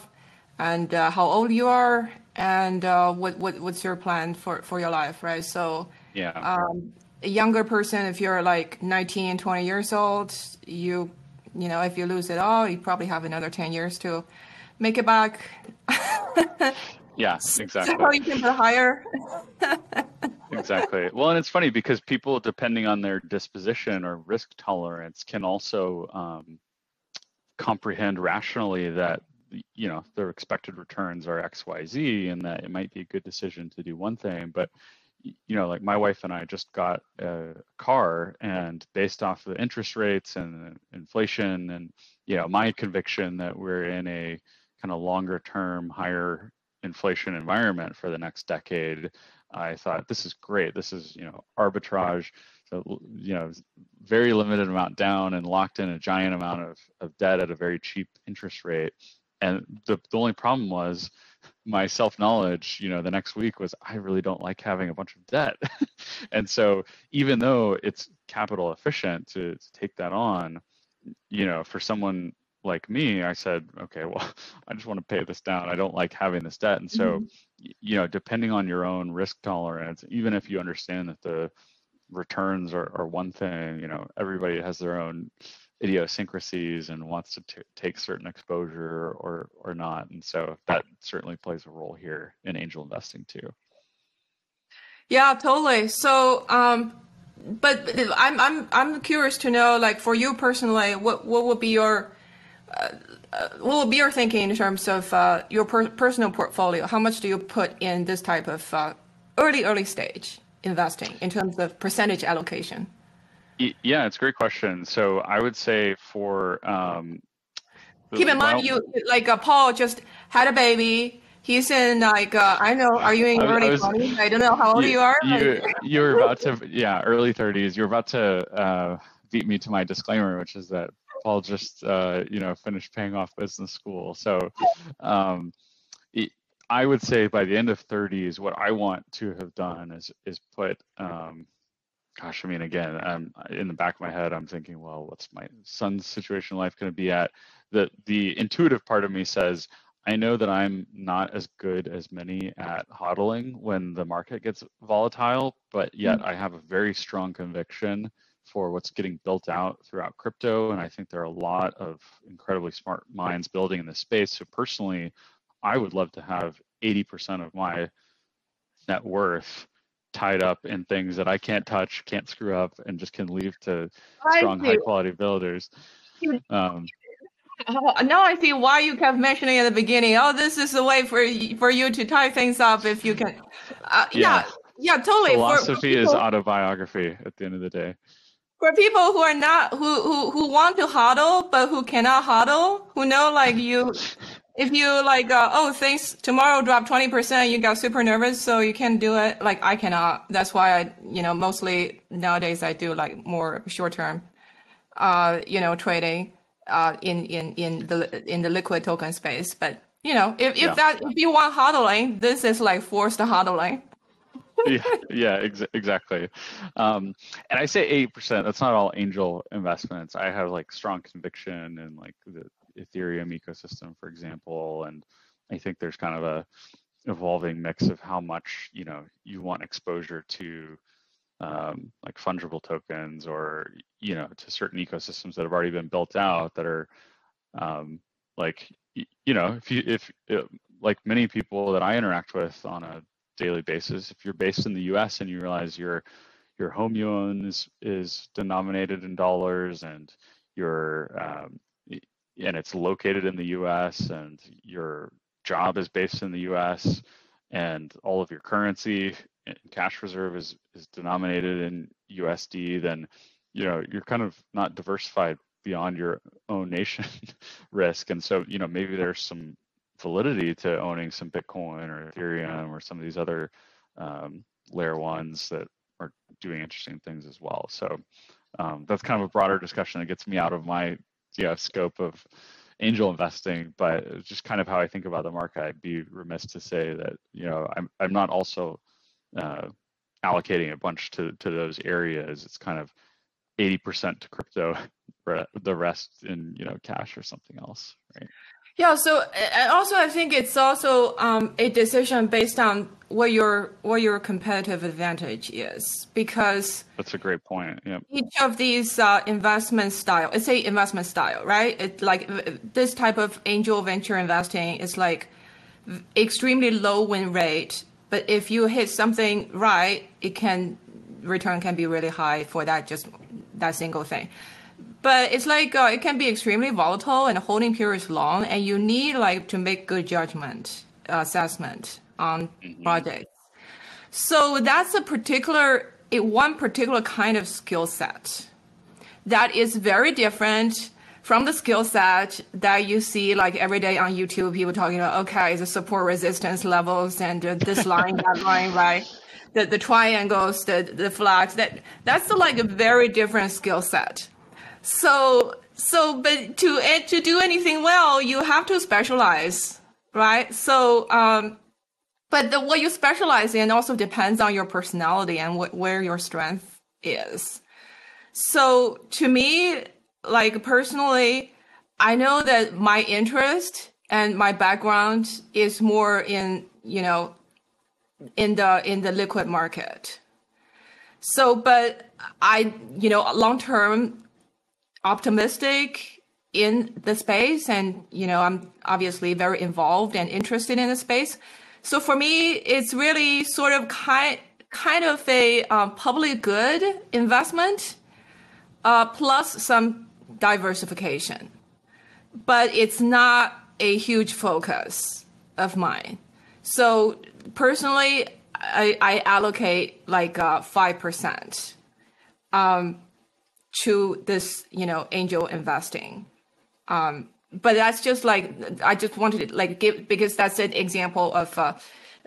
Speaker 1: and uh, how old you are, and uh, what, what what's your plan for for your life, right? So
Speaker 2: yeah,
Speaker 1: um, a younger person, if you're like 19, 20 years old, you, you know, if you lose it all, you probably have another 10 years to make it back.
Speaker 2: Yeah, exactly.
Speaker 1: So you can higher.
Speaker 2: exactly. Well, and it's funny because people, depending on their disposition or risk tolerance, can also um, comprehend rationally that you know their expected returns are X, Y, Z, and that it might be a good decision to do one thing, but you know, like my wife and I just got a car, and based off the interest rates and inflation, and you know, my conviction that we're in a kind of longer term, higher inflation environment for the next decade, I thought this is great. This is you know arbitrage. So you know very limited amount down and locked in a giant amount of, of debt at a very cheap interest rate. And the, the only problem was my self knowledge you know the next week was i really don't like having a bunch of debt. And so even though it's capital efficient to, to take that on you know for someone like me i said okay well i just want to pay this down. I don't like having this debt. And so mm-hmm. you know depending on your own risk tolerance even if you understand that the returns are, are one thing you know everybody has their own idiosyncrasies and wants to t- take certain exposure or or not and so that certainly plays a role here in angel investing too.
Speaker 1: Yeah totally. So um but i'm i'm i'm curious to know like for you personally what what would be your uh, uh, what would be your thinking in terms of uh, your per- personal portfolio? How much do you put in this type of uh, early early stage investing in terms of percentage allocation
Speaker 2: yeah, it's a great question. So I would say for um,
Speaker 1: keep in mind you like uh, Paul just had a baby. He's in like uh, I know. Are you in early twenties? I don't know how old you, you are.
Speaker 2: You you're about to yeah early thirties. You're about to uh, beat me to my disclaimer, which is that Paul just uh, you know finished paying off business school. So um, I would say by the end of 30s, what I want to have done is is put um, gosh, I mean, again, I'm in the back of my head, I'm thinking, well, what's my son's situation in life going to be at? The the intuitive part of me says, I know that I'm not as good as many at hodling when the market gets volatile, but yet mm-hmm. I have a very strong conviction for what's getting built out throughout crypto. And I think there are a lot of incredibly smart minds building in this space. So personally, I would love to have 80% of my net worth tied up in things that I can't touch, can't screw up, and just can leave to strong, high quality builders. Um,
Speaker 1: now I see why you kept mentioning at the beginning. Oh, this is the way for for you to tie things up if you can. Uh, yeah. yeah, yeah, totally.
Speaker 2: Philosophy for, people, is autobiography at the end of the day.
Speaker 1: For people who are not who who who want to hodl but who cannot hodl, who know like you if you like, uh, oh, things tomorrow drop 20%, you got super nervous, so you can't do it. Like I cannot. That's why I, you know, mostly nowadays I do like more short term, uh, you know, trading, uh, in, in, in the, in the liquid token space. But, you know, if, if yeah. that, if you want hodling, this is like forced hodling.
Speaker 2: yeah, yeah, ex- exactly. Um, and I say eight percent. That's not all angel investments. I have like strong conviction and like the Ethereum ecosystem, for example, and I think there's kind of a evolving mix of how much you know you want exposure to um, like fungible tokens or you know to certain ecosystems that have already been built out that are um, like you know if you if it, like many people that I interact with on a daily basis if you're based in the US and you realize your your home you own is, is denominated in dollars and your um, and it's located in the US and your job is based in the US and all of your currency and cash reserve is is denominated in USD, then you know you're kind of not diversified beyond your own nation risk. And so, you know, maybe there's some validity to owning some Bitcoin or Ethereum or some of these other um, layer ones that are doing interesting things as well. So um, that's kind of a broader discussion that gets me out of my yeah scope of angel investing, but just kind of how I think about the market. I'd be remiss to say that you know I'm I'm not also uh, allocating a bunch to to those areas. It's kind of 80% to crypto, the rest in you know cash or something else, right?
Speaker 1: Yeah. So also, I think it's also um, a decision based on what your what your competitive advantage is, because
Speaker 2: that's a great point. Yeah.
Speaker 1: Each of these uh, investment style, it's a investment style, right? It like this type of angel venture investing is like extremely low win rate, but if you hit something right, it can return can be really high for that just that single thing but it's like uh, it can be extremely volatile and holding period is long and you need like to make good judgment assessment on mm-hmm. projects so that's a particular one particular kind of skill set that is very different from the skill set that you see like every day on youtube people talking about okay the support resistance levels and uh, this line that line right the, the triangles, the the flags. That that's like a very different skill set. So so, but to eh, to do anything well, you have to specialize, right? So, um, but the, what you specialize in also depends on your personality and what, where your strength is. So, to me, like personally, I know that my interest and my background is more in you know in the in the liquid market. So, but I you know long term optimistic in the space and you know i'm obviously very involved and interested in the space. So for me it's really sort of kind kind of a uh, public good investment uh, plus some diversification. But it's not a huge focus of mine. So personally i, I allocate like uh, 5% um, to this, you know, angel investing. Um, but that's just like I just wanted to like give because that's an example of. Uh,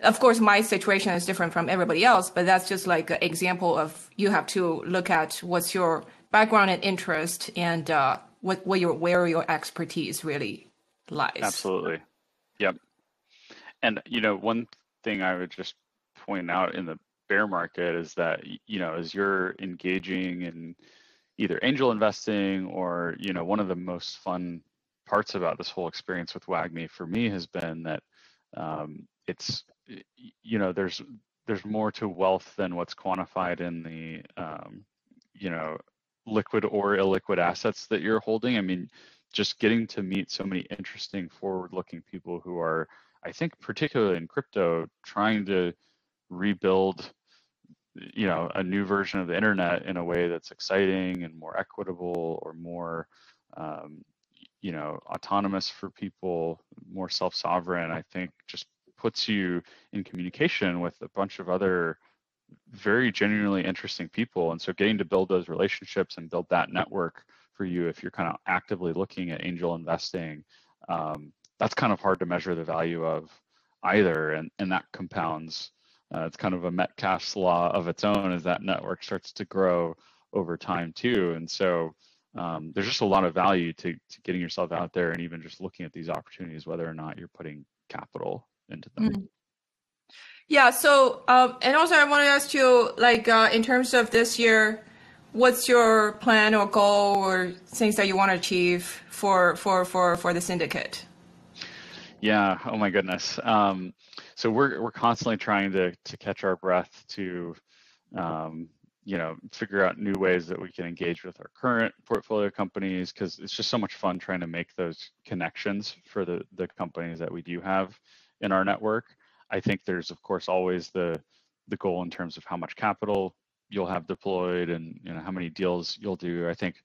Speaker 1: of course, my situation is different from everybody else, but that's just like an example of you have to look at what's your background and interest and uh, what, what your where your expertise really lies.
Speaker 2: Absolutely. Yep. And you know, one thing I would just point out in the bear market is that you know, as you're engaging in either angel investing or you know one of the most fun parts about this whole experience with WAGMI for me has been that um, it's you know there's there's more to wealth than what's quantified in the um, you know liquid or illiquid assets that you're holding. I mean, just getting to meet so many interesting forward-looking people who are, I think, particularly in crypto, trying to rebuild you know a new version of the internet in a way that's exciting and more equitable or more um, you know autonomous for people more self-sovereign i think just puts you in communication with a bunch of other very genuinely interesting people. And so getting to build those relationships and build that network for you if you're kind of actively looking at angel investing um, that's kind of hard to measure the value of either. And, and that compounds uh, it's kind of a Metcalfe's law of its own as that network starts to grow over time too. And so um, there's just a lot of value to, to getting yourself out there and even just looking at these opportunities, whether or not you're putting capital into them. Mm-hmm.
Speaker 1: Yeah. So, um, and also I want to ask you, like, uh, in terms of this year, what's your plan or goal or things that you want to achieve for for for for the syndicate?
Speaker 2: Yeah. Oh my goodness. Um, so we're we're constantly trying to to catch our breath to um, you know figure out new ways that we can engage with our current portfolio companies because it's just so much fun trying to make those connections for the the companies that we do have in our network i think there's of course always the the goal in terms of how much capital you'll have deployed and you know how many deals you'll do i think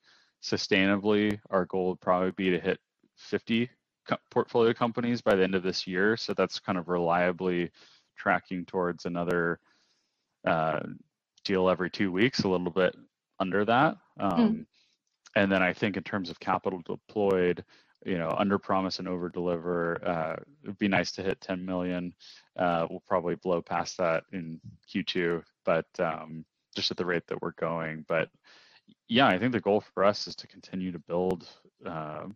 Speaker 2: sustainably our goal would probably be to hit 50 portfolio companies by the end of this year. So that's kind of reliably tracking towards another uh, deal every two weeks, a little bit under that. Um, mm. And then I think in terms of capital deployed, you know, under promise and over deliver. Uh, it'd be nice to hit 10 million. Uh, we'll probably blow past that in Q2, but um, just at the rate that we're going. But yeah, I think the goal for us is to continue to build uh,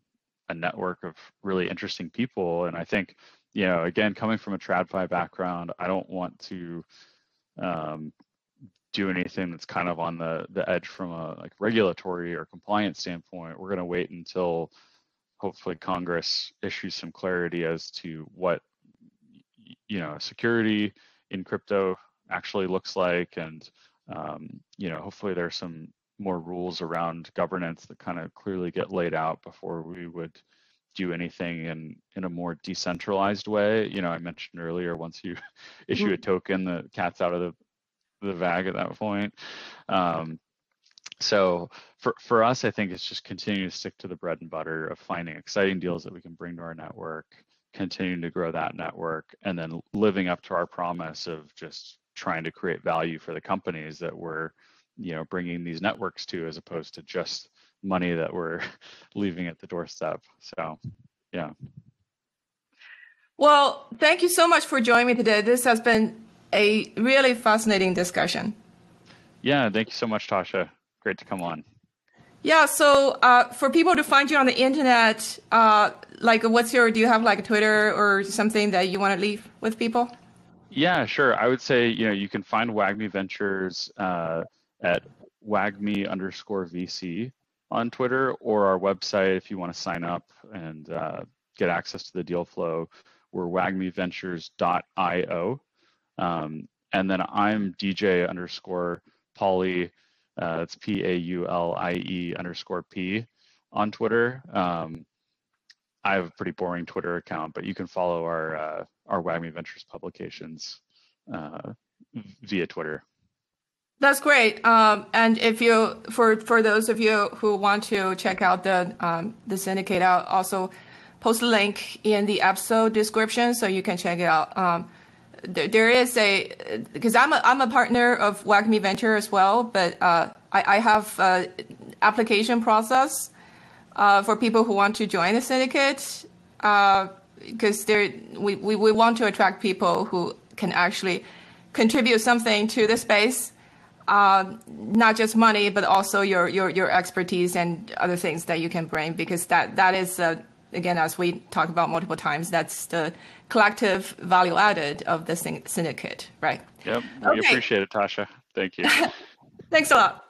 Speaker 2: a network of really interesting people. And I think, you know, again, coming from a TradFi background, I don't want to um, do anything that's kind of on the the edge from a like regulatory or compliance standpoint. We're going to wait until hopefully Congress issues some clarity as to what you know security in crypto actually looks like, and um, you know hopefully there's some more rules around governance that kind of clearly get laid out before we would do anything in in a more decentralized way. You know, I mentioned earlier once you issue mm-hmm. a token, the cat's out of the the bag at that point. Um, so for for us, I think it's just continuing to stick to the bread and butter of finding exciting deals that we can bring to our network, continuing to grow that network, and then living up to our promise of just trying to create value for the companies that we're you know bringing these networks to as opposed to just money that we're leaving at the doorstep so yeah
Speaker 1: well thank you so much for joining me today this has been a really fascinating discussion.
Speaker 2: Yeah, thank you so much, Tascha. Great to come on.
Speaker 1: Yeah, so uh, for people to find you on the internet, uh, like what's your, do you have like a Twitter or something that you want to leave with people?
Speaker 2: Yeah, sure. I would say, you know, you can find WAGMI Ventures uh, at WAGMI underscore VC on Twitter or our website if you want to sign up and uh, get access to the deal flow. We're wagmiventures.io. Um, and then I'm DJ underscore Paulie. Uh, it's P A U L I E underscore P on Twitter. Um, I have a pretty boring Twitter account, but you can follow our uh, our WAGMI Ventures publications uh, via Twitter.
Speaker 1: That's great. Um, and if you, for for those of you who want to check out the um, the syndicate, I'll also post a link in the episode description so you can check it out. Um, there, there is a because I'm a I'm a partner of WAGMI Venture as well, but uh, I, I have a application process uh, for people who want to join the syndicate because uh, there we, we, we want to attract people who can actually contribute something to the space uh, not just money, but also your, your, your expertise and other things that you can bring, because that, that is, uh, again, as we talk about multiple times, that's the collective value added of the syndicate, right?
Speaker 2: Yep, we okay. appreciate it, Tascha. Thank you.
Speaker 1: Thanks a lot.